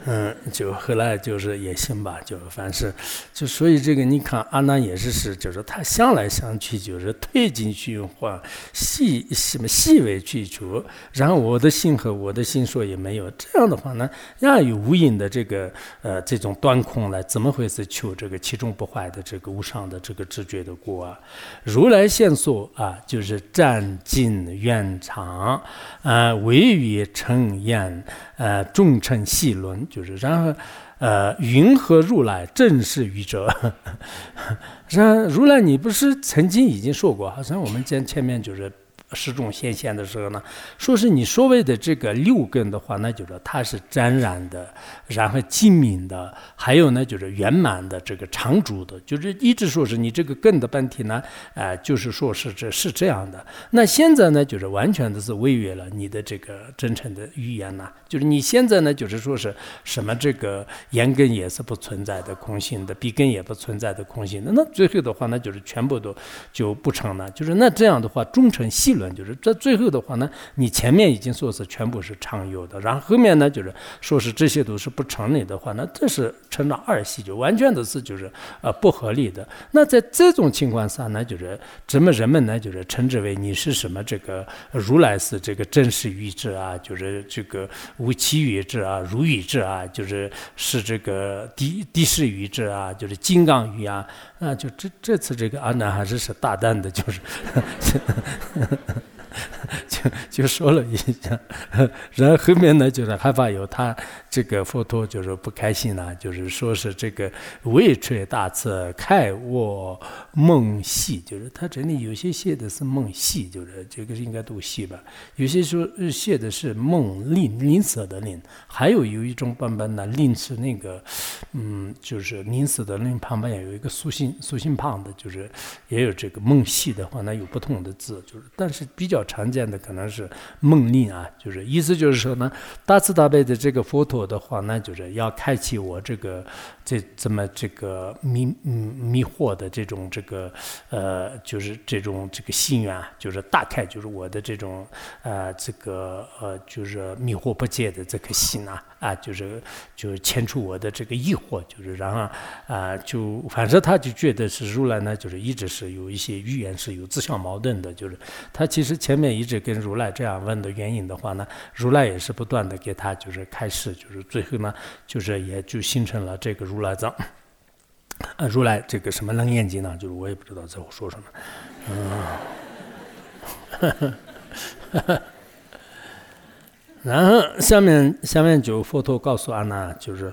嗯，就后来就是也行吧，就凡是，就所以这个你看阿难也是是，就是他想来想去就是退进循环，细什么细微去除，然后我的心和我的心说也没有这样的话呢，让有无影的这个呃这种断空来，怎么回事求这个其中不坏的这个无上的这个知觉的果啊？如来现说啊，就是占尽圆长啊，唯于成言。呃，众称细轮，就是然后，呃，云何如来正是愚者？然如来，你不是曾经已经说过？好像我们见前面就是十种显现的时候呢，说是你所谓的这个六根的话，那就是它是沾染的，然后精明的，还有呢就是圆满的这个常住的，就是一直说是你这个根的本体呢，啊，就是说是这是这样的。那现在呢，就是完全的是违约了你的这个真诚的语言呐，就是你现在呢，就是说是什么这个眼根也是不存在的空性的，鼻根也不存在的空性的，那最后的话，那就是全部都就不成了。就是那这样的话，忠诚细就是这最后的话呢，你前面已经说是全部是常有的，然后后面呢，就是说是这些都是不成立的话，那这是成了二系，就完全的是就是呃不合理的。那在这种情况下呢，就是怎么人们呢，就是称之为你是什么这个如来是这个真实语智啊，就是这个无其语智啊，如语智啊，就是是这个第第世语智啊，就是金刚语啊。啊，就这这次这个阿南还是是大胆的，就是。就就说了一下，然后后面呢，就是害怕有他这个佛陀就是不开心了，就是说是这个未垂大慈，开我梦戏，就是他这里有些写的是梦戏，就是这个应该读戏吧，有些说写的是梦吝吝啬的吝，还有有一种版本呢，吝是那个，嗯，就是吝啬的吝旁边有一个竖心竖心旁的，就是也有这个梦戏的话，那有不同的字，就是但是比较。常见的可能是梦令啊，就是意思就是说呢，大慈大悲的这个佛陀我的话那，就是要开启我这个这这么这个迷迷惑的这种这个呃，就是这种这个心愿啊，就是大概就是我的这种呃这个呃就是迷惑不解的这颗心啊啊，就是就牵出我的这个疑惑，就是然后啊就反正他就觉得是如来呢，就是一直是有一些语言是有自相矛盾的，就是他其实前。面一直跟如来这样问的原因的话呢，如来也是不断的给他就是开示，就是最后呢，就是也就形成了这个如来藏。啊，如来这个什么楞严经呢？就是我也不知道在说什么。嗯，然后下面下面就佛陀告诉阿难，就是。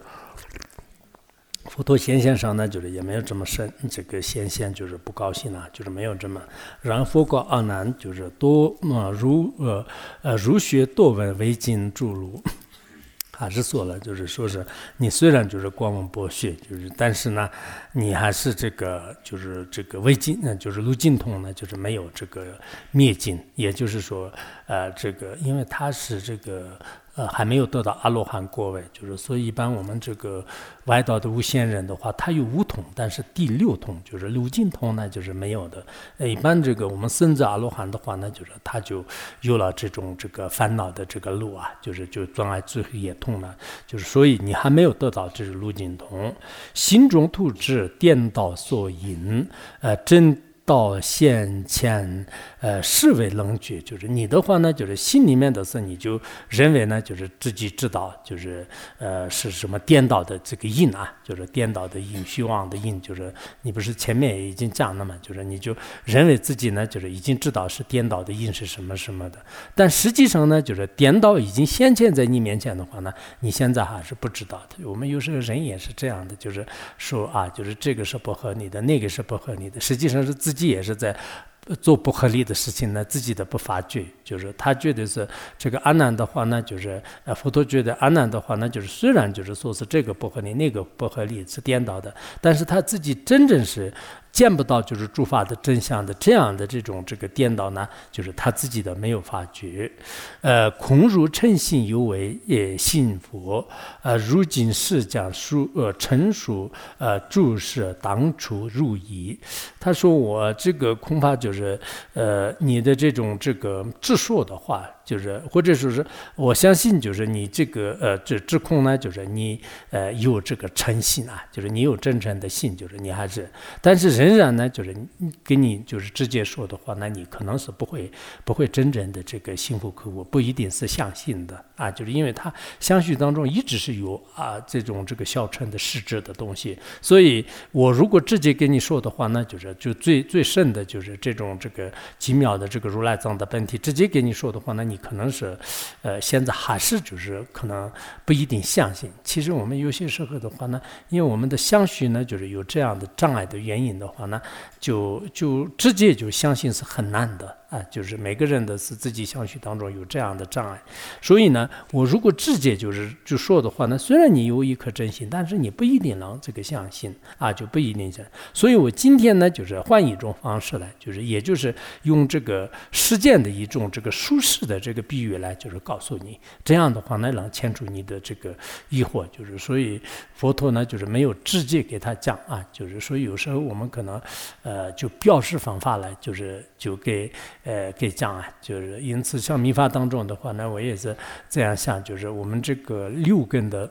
佛陀显现上呢，就是也没有这么深，这个显现就是不高兴了，就是没有这么。然后佛告阿难，就是多嘛如呃呃如学多闻为经诸如，还是说了，就是说是你虽然就是光文博学，就是但是呢，你还是这个就是这个未经，呢，就是路径通呢，就是没有这个灭尽，也就是说呃这个因为他是这个。呃，还没有得到阿罗汉果位，就是所以一般我们这个外道的无限人的话，他有五通，但是第六通就是六尽通呢，就是没有的。呃一般这个我们甚至阿罗汉的话呢，就是他就有了这种这个烦恼的这个路啊，就是就障碍最后也通了，就是所以你还没有得到这个路尽通，心中突知颠倒所引，呃真。到现前，呃，视为冷觉，就是你的话呢，就是心里面的事，你就认为呢，就是自己知道，就是呃，是什么颠倒的这个因啊，就是颠倒的因，虚妄的因，就是你不是前面已经讲了嘛，就是你就认为自己呢，就是已经知道是颠倒的因是什么什么的，但实际上呢，就是颠倒已经显现在你面前的话呢，你现在还是不知道的。我们有时候人也是这样的，就是说啊，就是这个是不合理的，那个是不合理的，实际上是自己。己也是在做不合理的事情呢，自己的不发觉，就是他觉得是这个阿难的话呢，就是呃佛陀觉得阿难的话呢，就是虽然就是说是这个不合理，那个不合理是颠倒的，但是他自己真正是。见不到就是诸法的真相的这样的这种这个颠倒呢，就是他自己的没有发觉。呃，空如诚信犹为也信佛。呃，如今是讲书呃成熟呃注释当初入矣。他说我这个恐怕就就是呃你的这种这个智数的话。就是，或者说是，我相信，就是你这个呃，这指控呢，就是你呃有这个诚信啊，就是你有真诚的信，就是你还是，但是仍然呢，就是你跟你就是直接说的话，那你可能是不会不会真正的这个心服口服，不一定是相信的啊，就是因为他相续当中一直是有啊这种这个小乘的实质的东西，所以我如果直接跟你说的话，那就是就最最甚的就是这种这个几秒的这个如来藏的本体，直接跟你说的话，那你。可能是，呃，现在还是就是可能不一定相信。其实我们有些时候的话呢，因为我们的相续呢，就是有这样的障碍的原因的话呢，就就直接就相信是很难的。啊，就是每个人的是自己相续当中有这样的障碍，所以呢，我如果直接就是就说的话，呢虽然你有一颗真心，但是你不一定能这个相信啊，就不一定相。所以我今天呢，就是换一种方式来，就是也就是用这个实践的一种这个舒适的这个比喻来，就是告诉你，这样的话呢，能牵出你的这个疑惑，就是所以佛陀呢，就是没有直接给他讲啊，就是所以有时候我们可能呃就表示方法来，就是就给。呃，给讲啊，就是因此，像民法当中的话呢，我也是这样想，就是我们这个六根的。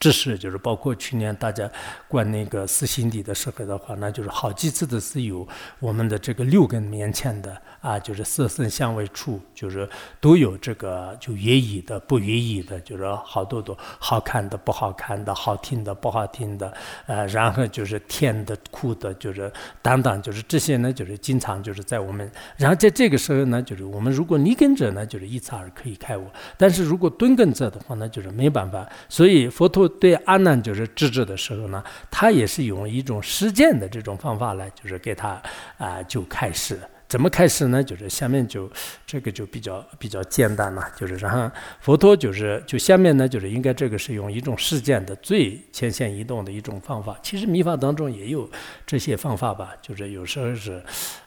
知识就是包括去年大家观那个四心底的时候的话，那就是好几次的是有我们的这个六根面前的啊，就是色声香味触，就是都有这个就愿意的不愿意的，就是好多多好看的不好看的，好听的不好听的，呃，然后就是甜的苦的，就是等等，就是这些呢，就是经常就是在我们，然后在这个时候呢，就是我们如果立根者呢，就是一次而可以开悟，但是如果蹲根者的话呢，就是没办法，所以佛陀。对阿难就是治治的时候呢，他也是用一种实践的这种方法来，就是给他啊就开始。怎么开始呢？就是下面就这个就比较比较简单了，就是然后佛陀就是就下面呢，就是应该这个是用一种实践的最浅显易懂的一种方法。其实密法当中也有这些方法吧，就是有时候是。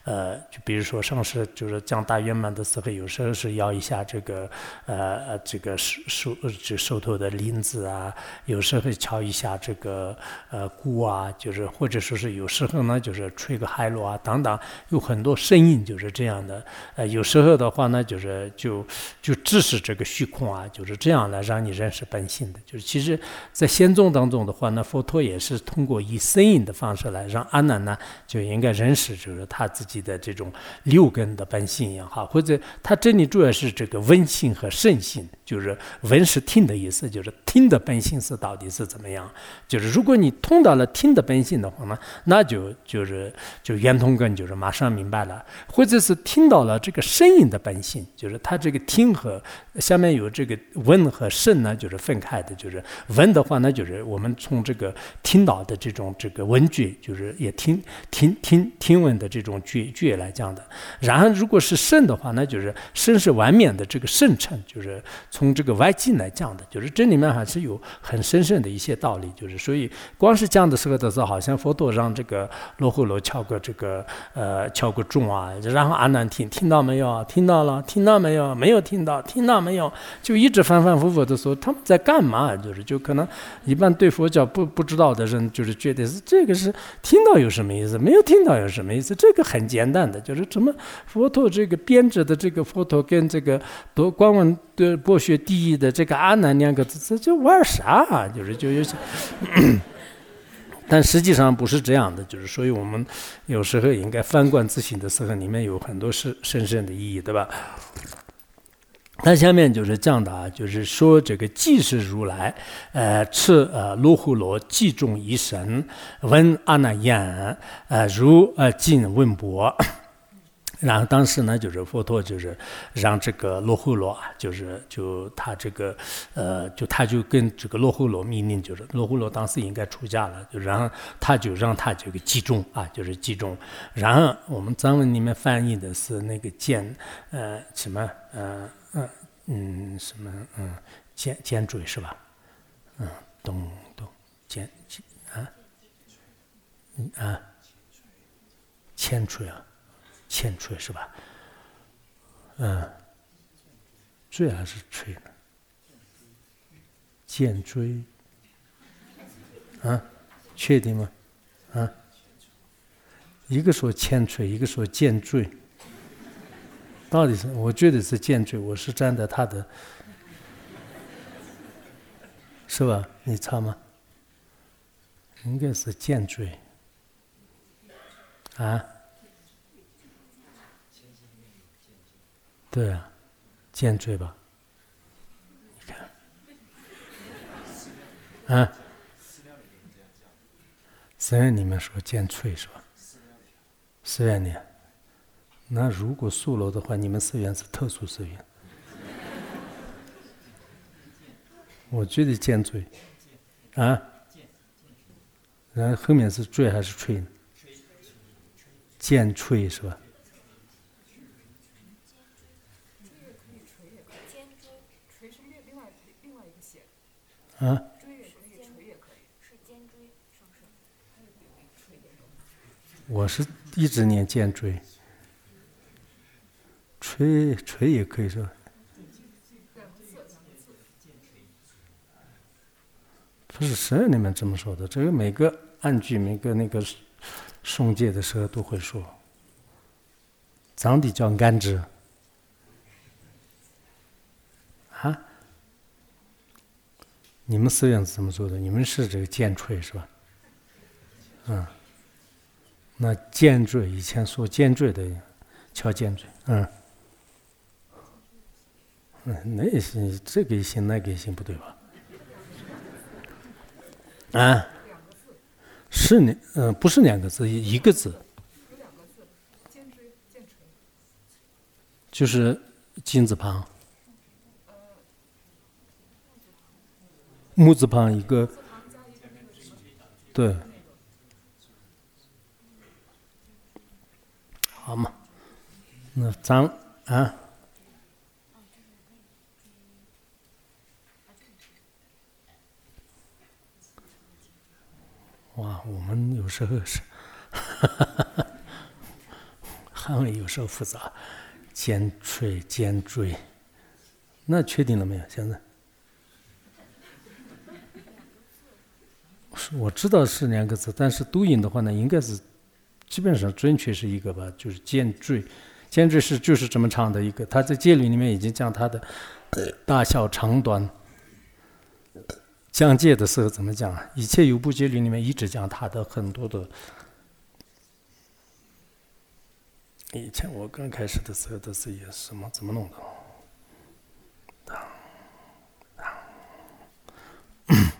呃，就比如说上师就是讲大圆满的时候，有时候是摇一下这个呃这个手手就手头的铃子啊，有时候敲一下这个呃鼓啊，就是或者说是有时候呢就是吹个海螺啊等等，有很多声音就是这样的。呃，有时候的话呢，就是就就支持这个虚空啊，就是这样来让你认识本性的。就是其实，在仙宗当中的话，呢佛陀也是通过以声音的方式来让阿难呢就应该认识，就是他自己。的这种六根的本性也好，或者他这里主要是这个温性和圣性，就是闻是听的意思，就是听的本性是到底是怎么样？就是如果你通到了听的本性的话呢，那就就是就圆通根，就是马上明白了；或者是听到了这个声音的本性，就是它这个听和下面有这个闻和圣呢，就是分开的。就是闻的话呢，就是我们从这个听到的这种这个闻句，就是也听听听听闻的这种句句来讲的，然后如果是圣的话，那就是圣是完冕的这个圣称，就是从这个外境来讲的，就是这里面还是有很深深的一些道理，就是所以光是讲的时候的时候，好像佛陀让这个罗睺罗敲个这个呃敲个钟啊，然后阿难听听到没有？听到了，听到没有？没有听到，听到没有？就一直反反复复的说他们在干嘛？就是就可能一般对佛教不不知道的人，就是觉得是这个是听到有什么意思？没有听到有什么意思？这个很简。单的就是怎么佛陀这个编制的这个佛陀跟这个多光文对博学第一的这个阿难两个字，这这玩啥？就是就有，但实际上不是这样的。就是所以我们有时候应该翻观自省的时候，里面有很多是深深的意义，对吧？那下面就是这样的啊，就是说这个即是如来，呃，持呃罗睺罗即中一生，闻阿难言，呃，如呃尽问钵。然后当时呢，就是佛陀就是让这个罗睺罗，就是就他这个呃，就他就跟这个罗睺罗命令，就是罗睺罗当时应该出家了，就然后他就让他这个集中啊，就是集中。然后我们藏文里面翻译的是那个剑，呃，什么呃。嗯嗯，什么嗯，尖尖锥是吧？嗯，咚咚尖尖啊，嗯啊，铅锤啊，铅锤是吧？嗯，锥还是锤呢？尖锥啊，确定吗？啊，一个说铅锤，一个说尖锥。到底是我觉得是剑坠，我是站在他的，是吧？你猜吗？应该是剑坠，啊？对啊，剑坠吧？你看，啊？寺院里面说剑坠是吧？寺院里。那如果素楼的话，你们寺院是特殊寺院。我觉得剑坠，啊，然后后面是坠还是吹？剑吹是吧？啊？我是一直念剑锥，锤锤也可以说。不是十二里面这么说的，这个每个暗句、每个那个诵戒的时候都会说。藏地叫甘蔗。你们寺院是怎么做的？你们是这个剑锤是吧？嗯。那尖锥以前说尖锥的，敲尖锥，嗯。嗯，那也行，这个也行，那个也行，不对吧？啊？是两，嗯，不是两个字，一个字。就是金字旁。木字旁一个，对，好嘛，那张啊，哇，我们有时候是，汉语有时候复杂，尖锤尖锥，那确定了没有？现在？我知道是两个字，但是读音的话呢，应该是基本上准确是一个吧，就是尖锥，尖锥是就是这么长的一个。他在戒律里面已经讲它的大小长短。讲戒的时候怎么讲啊？一切有部戒律里面一直讲它的很多的。以前我刚开始的时候都是也什么怎么弄的？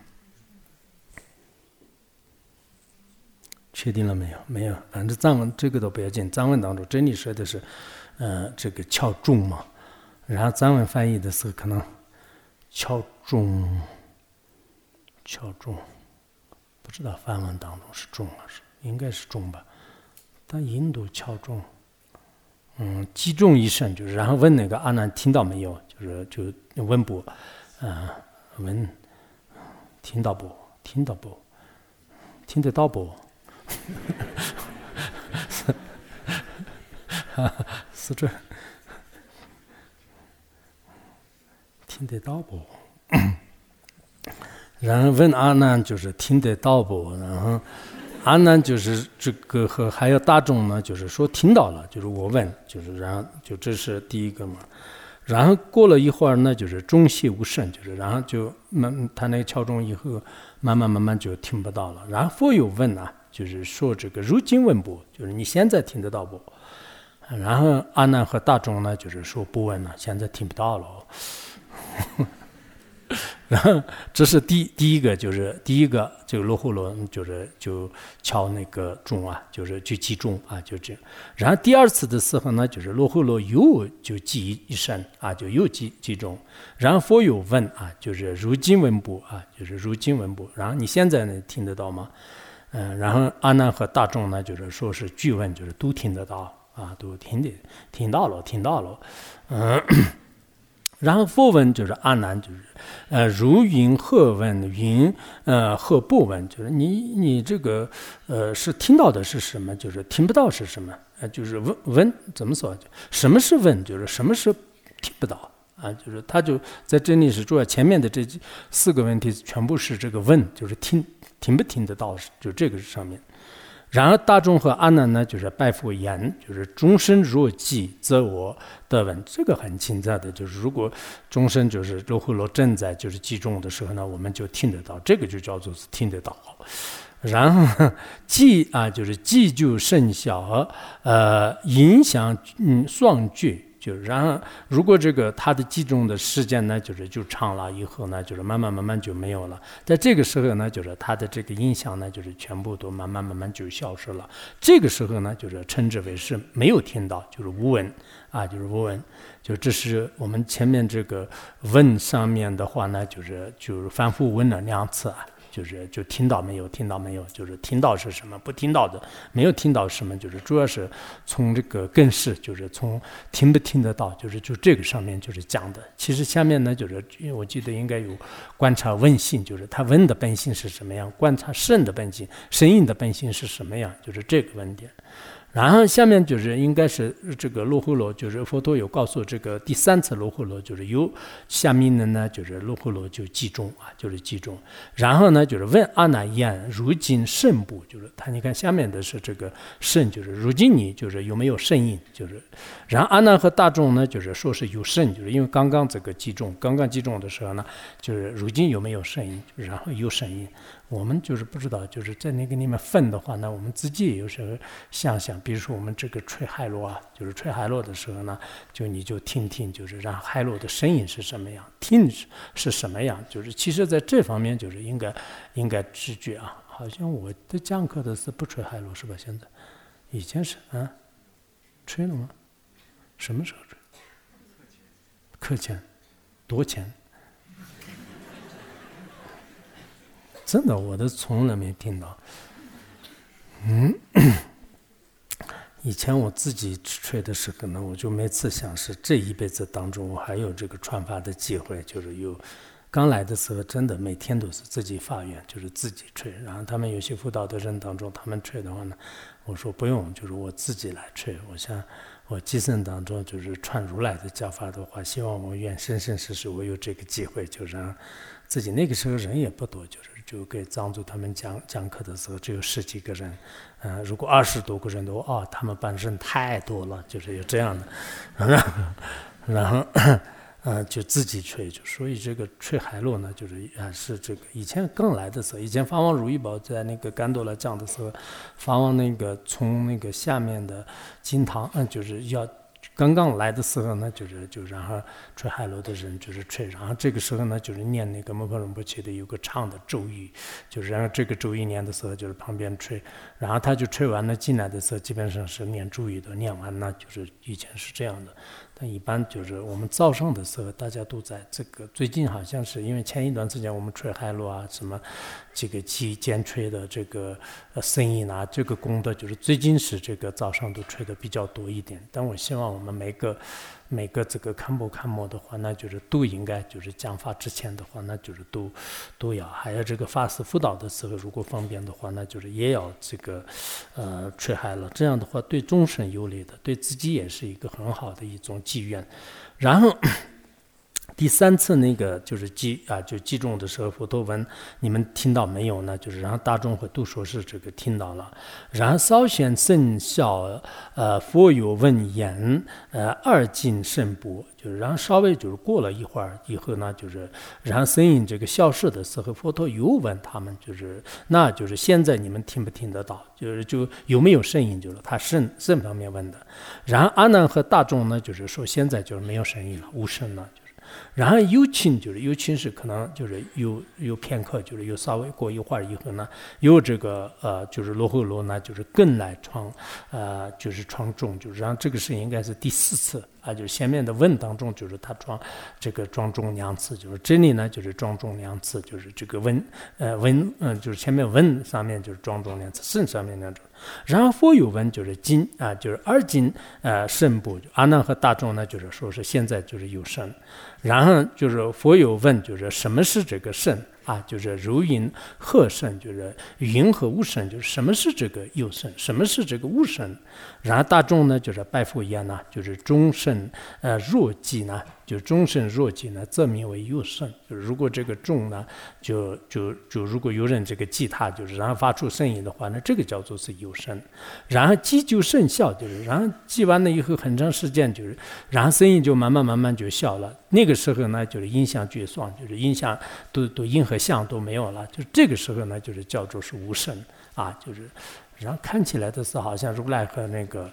确定了没有？没有，反正藏文这个都不要紧。藏文当中真理说的是，呃，这个敲钟嘛。然后藏文翻译的时候可能敲钟，敲钟，不知道梵文当中是钟还是应该是钟吧？但印度敲钟，嗯，击钟一声就是，然后问那个阿难听到没有？就是就问不，啊，问听到不？听到不？听得到不？是这，听得到不？然后问阿难，就是听得到不？然后阿难就是这个和还有大众呢，就是说听到了。就是我问，就是然后就这是第一个嘛。然后过了一会儿呢，就是中气无声，就是然后就慢他那个敲钟以后，慢慢慢慢就听不到了。然后佛又问啊。就是说这个如今问不，就是你现在听得到不？然后阿难和大众呢，就是说不问了，现在听不到了。然后这是第第一个，就是第一个这个罗祜罗，就是就敲那个钟啊，就是就击钟啊，就这样。然后第二次的时候呢，就是罗祜罗又就击一声啊，就又击击钟。然后佛又问啊，就是如今闻不啊，就是如今闻不。然后你现在能听得到吗？嗯，然后阿难和大众呢，就是说是具问，就是都听得到啊，都听得听到了，听到了。嗯，然后佛问就是阿难，就是呃，如云何问？云呃何不问？就是你你这个呃是听到的是什么？就是听不到是什么？呃，就是问问怎么说？什么是问？就是什么是听不到啊？就是他就在这里是主要前面的这四个问题全部是这个问，就是听。听不听得到？就这个上面。然而大众和阿难呢，就是拜佛言，就是终身若记，则我得闻。这个很清在的，就是如果终身就是罗祜罗正在就是记中的时候呢，我们就听得到。这个就叫做是听得到。然后记啊，就是记就甚小，呃，影响嗯双觉。就然后，如果这个它的集中的时间呢，就是就长了以后呢，就是慢慢慢慢就没有了。在这个时候呢，就是它的这个印象呢，就是全部都慢慢慢慢就消失了。这个时候呢，就是称之为是没有听到，就是无闻啊，就是无闻。就这是我们前面这个问上面的话呢，就是就是反复问了两次啊。就是就听到没有？听到没有？就是听到是什么？不听到的没有听到什么？就是主要是从这个更是，就是从听不听得到，就是就这个上面就是讲的。其实下面呢，就是因为我记得应该有观察问性，就是他问的本性是什么样？观察圣的本性，声音的本性是什么样？就是这个问题。然后下面就是应该是这个罗睺罗，就是佛陀有告诉这个第三次罗睺罗，就是有下面的呢，就是罗睺罗就集中啊，就是集中。然后呢，就是问阿难言：如今圣不？就是他，你看下面的是这个圣，就是如今你就是有没有圣印？就是，然后阿难和大众呢，就是说是有圣，就是因为刚刚这个集中，刚刚集中的时候呢，就是如今有没有圣印？然后有圣印。我们就是不知道，就是在那个里面分的话，那我们自己有时候想想，比如说我们这个吹海螺啊，就是吹海螺的时候呢，就你就听听，就是让海螺的声音是什么样，听是是什么样，就是其实在这方面就是应该应该直觉啊。好像我的讲课的是不吹海螺是吧？现在以前是啊，吹了吗？什么时候吹？课前多钱？真的，我都从来没听到。嗯，以前我自己吹的时候呢，我就每次想是这一辈子当中，我还有这个传法的机会，就是有。刚来的时候，真的每天都是自己发愿，就是自己吹。然后他们有些辅导的人当中，他们吹的话呢，我说不用，就是我自己来吹。我想我今生当中就是传如来的教法的话，希望我愿生生世世我有这个机会，就让自己那个时候人也不多，就是。就给藏族他们讲讲课的时候，只有十几个人。嗯，如果二十多个人的话，哦，他们班人太多了，就是有这样的。然 后然后，嗯，就自己吹，就所以这个吹海螺呢，就是啊，是这个以前刚来的时候，以前法王如意宝在那个甘多拉讲的时候，法王那个从那个下面的金堂，嗯，就是要。刚刚来的时候呢，就是就然后吹海螺的人就是吹，然后这个时候呢，就是念那个摩诃仁波切的有个唱的咒语，就是然后这个咒语念的时候，就是旁边吹，然后他就吹完了进来的时候，基本上是念咒语的，念完了就是以前是这样的。但一般就是我们早上的时候，大家都在这个。最近好像是因为前一段时间我们吹海螺啊，什么这个击尖吹的这个声音啊，这个功德就是最近是这个早上都吹的比较多一点。但我希望我们每个。每个这个看播看摩的话，那就是都应该就是讲法之前的话，那就是都都要。还有这个法师辅导的时候，如果方便的话，那就是也要这个呃吹海了。这样的话对众生有利的，对自己也是一个很好的一种机缘。然后。第三次那个就是击啊，就击中的时候，佛陀问你们听到没有呢？就是然后大众会都说是这个听到了。然后稍显甚效，呃，佛有问言，呃，二进甚不，就是然后稍微就是过了一会儿以后呢，就是然后声音这个消失的时候，佛陀又问他们，就是那就是现在你们听不听得到？就是就有没有声音？就是他声声方面问的。然后阿难和大众呢，就是说现在就是没有声音了，无声了。然后有轻就是有情是可能就是有有片刻就是有稍微过一会儿以后呢，有这个呃就是罗睺罗呢就是更难创呃就是创重就是让这个是应该是第四次。啊，就是前面的问当中，就是他装这个庄重两次，就是这里呢就是庄重两次，就是这个问呃问嗯，就是前面问上面就是庄重两次，肾上面两种，然后佛有问就是今啊，就是二今呃肾部阿难和大众呢，就是说是现在就是有肾，然后就是佛有问就是什么是这个肾。啊，就是如云鹤胜，就是云和雾胜，就是什么是这个有胜，什么是这个雾胜。然后大众呢，就是拜佛一样呢，就是终身呃若即呢。就终身若记呢，则名为有声。就如果这个众呢，就就就如果有人这个记他，就是然后发出声音的话，那这个叫做是有声。然后记就甚效，就是然后记完了以后很长时间，就是然后声音就慢慢慢慢就小了。那个时候呢，就是音相绝算，就是音相都都音和相都没有了。就这个时候呢，就是叫做是无声啊，就是然后看起来的是好像如来和那个。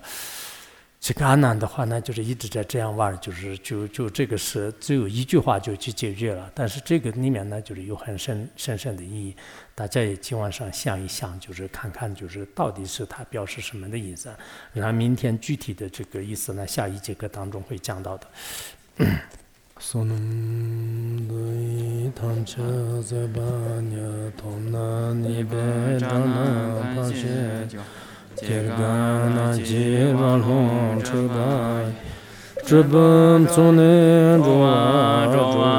这个阿难的话呢，就是一直在这样玩，就是就就这个是只有一句话就去解决了。但是这个里面呢，就是有很深深深的意义。大家也今晚上想一想，就是看看，就是到底是它表示什么的意思。然后明天具体的这个意思呢，下一节课当中会讲到的。Tirgana jivan hon chubai Chubam tsunin ruwa ruwa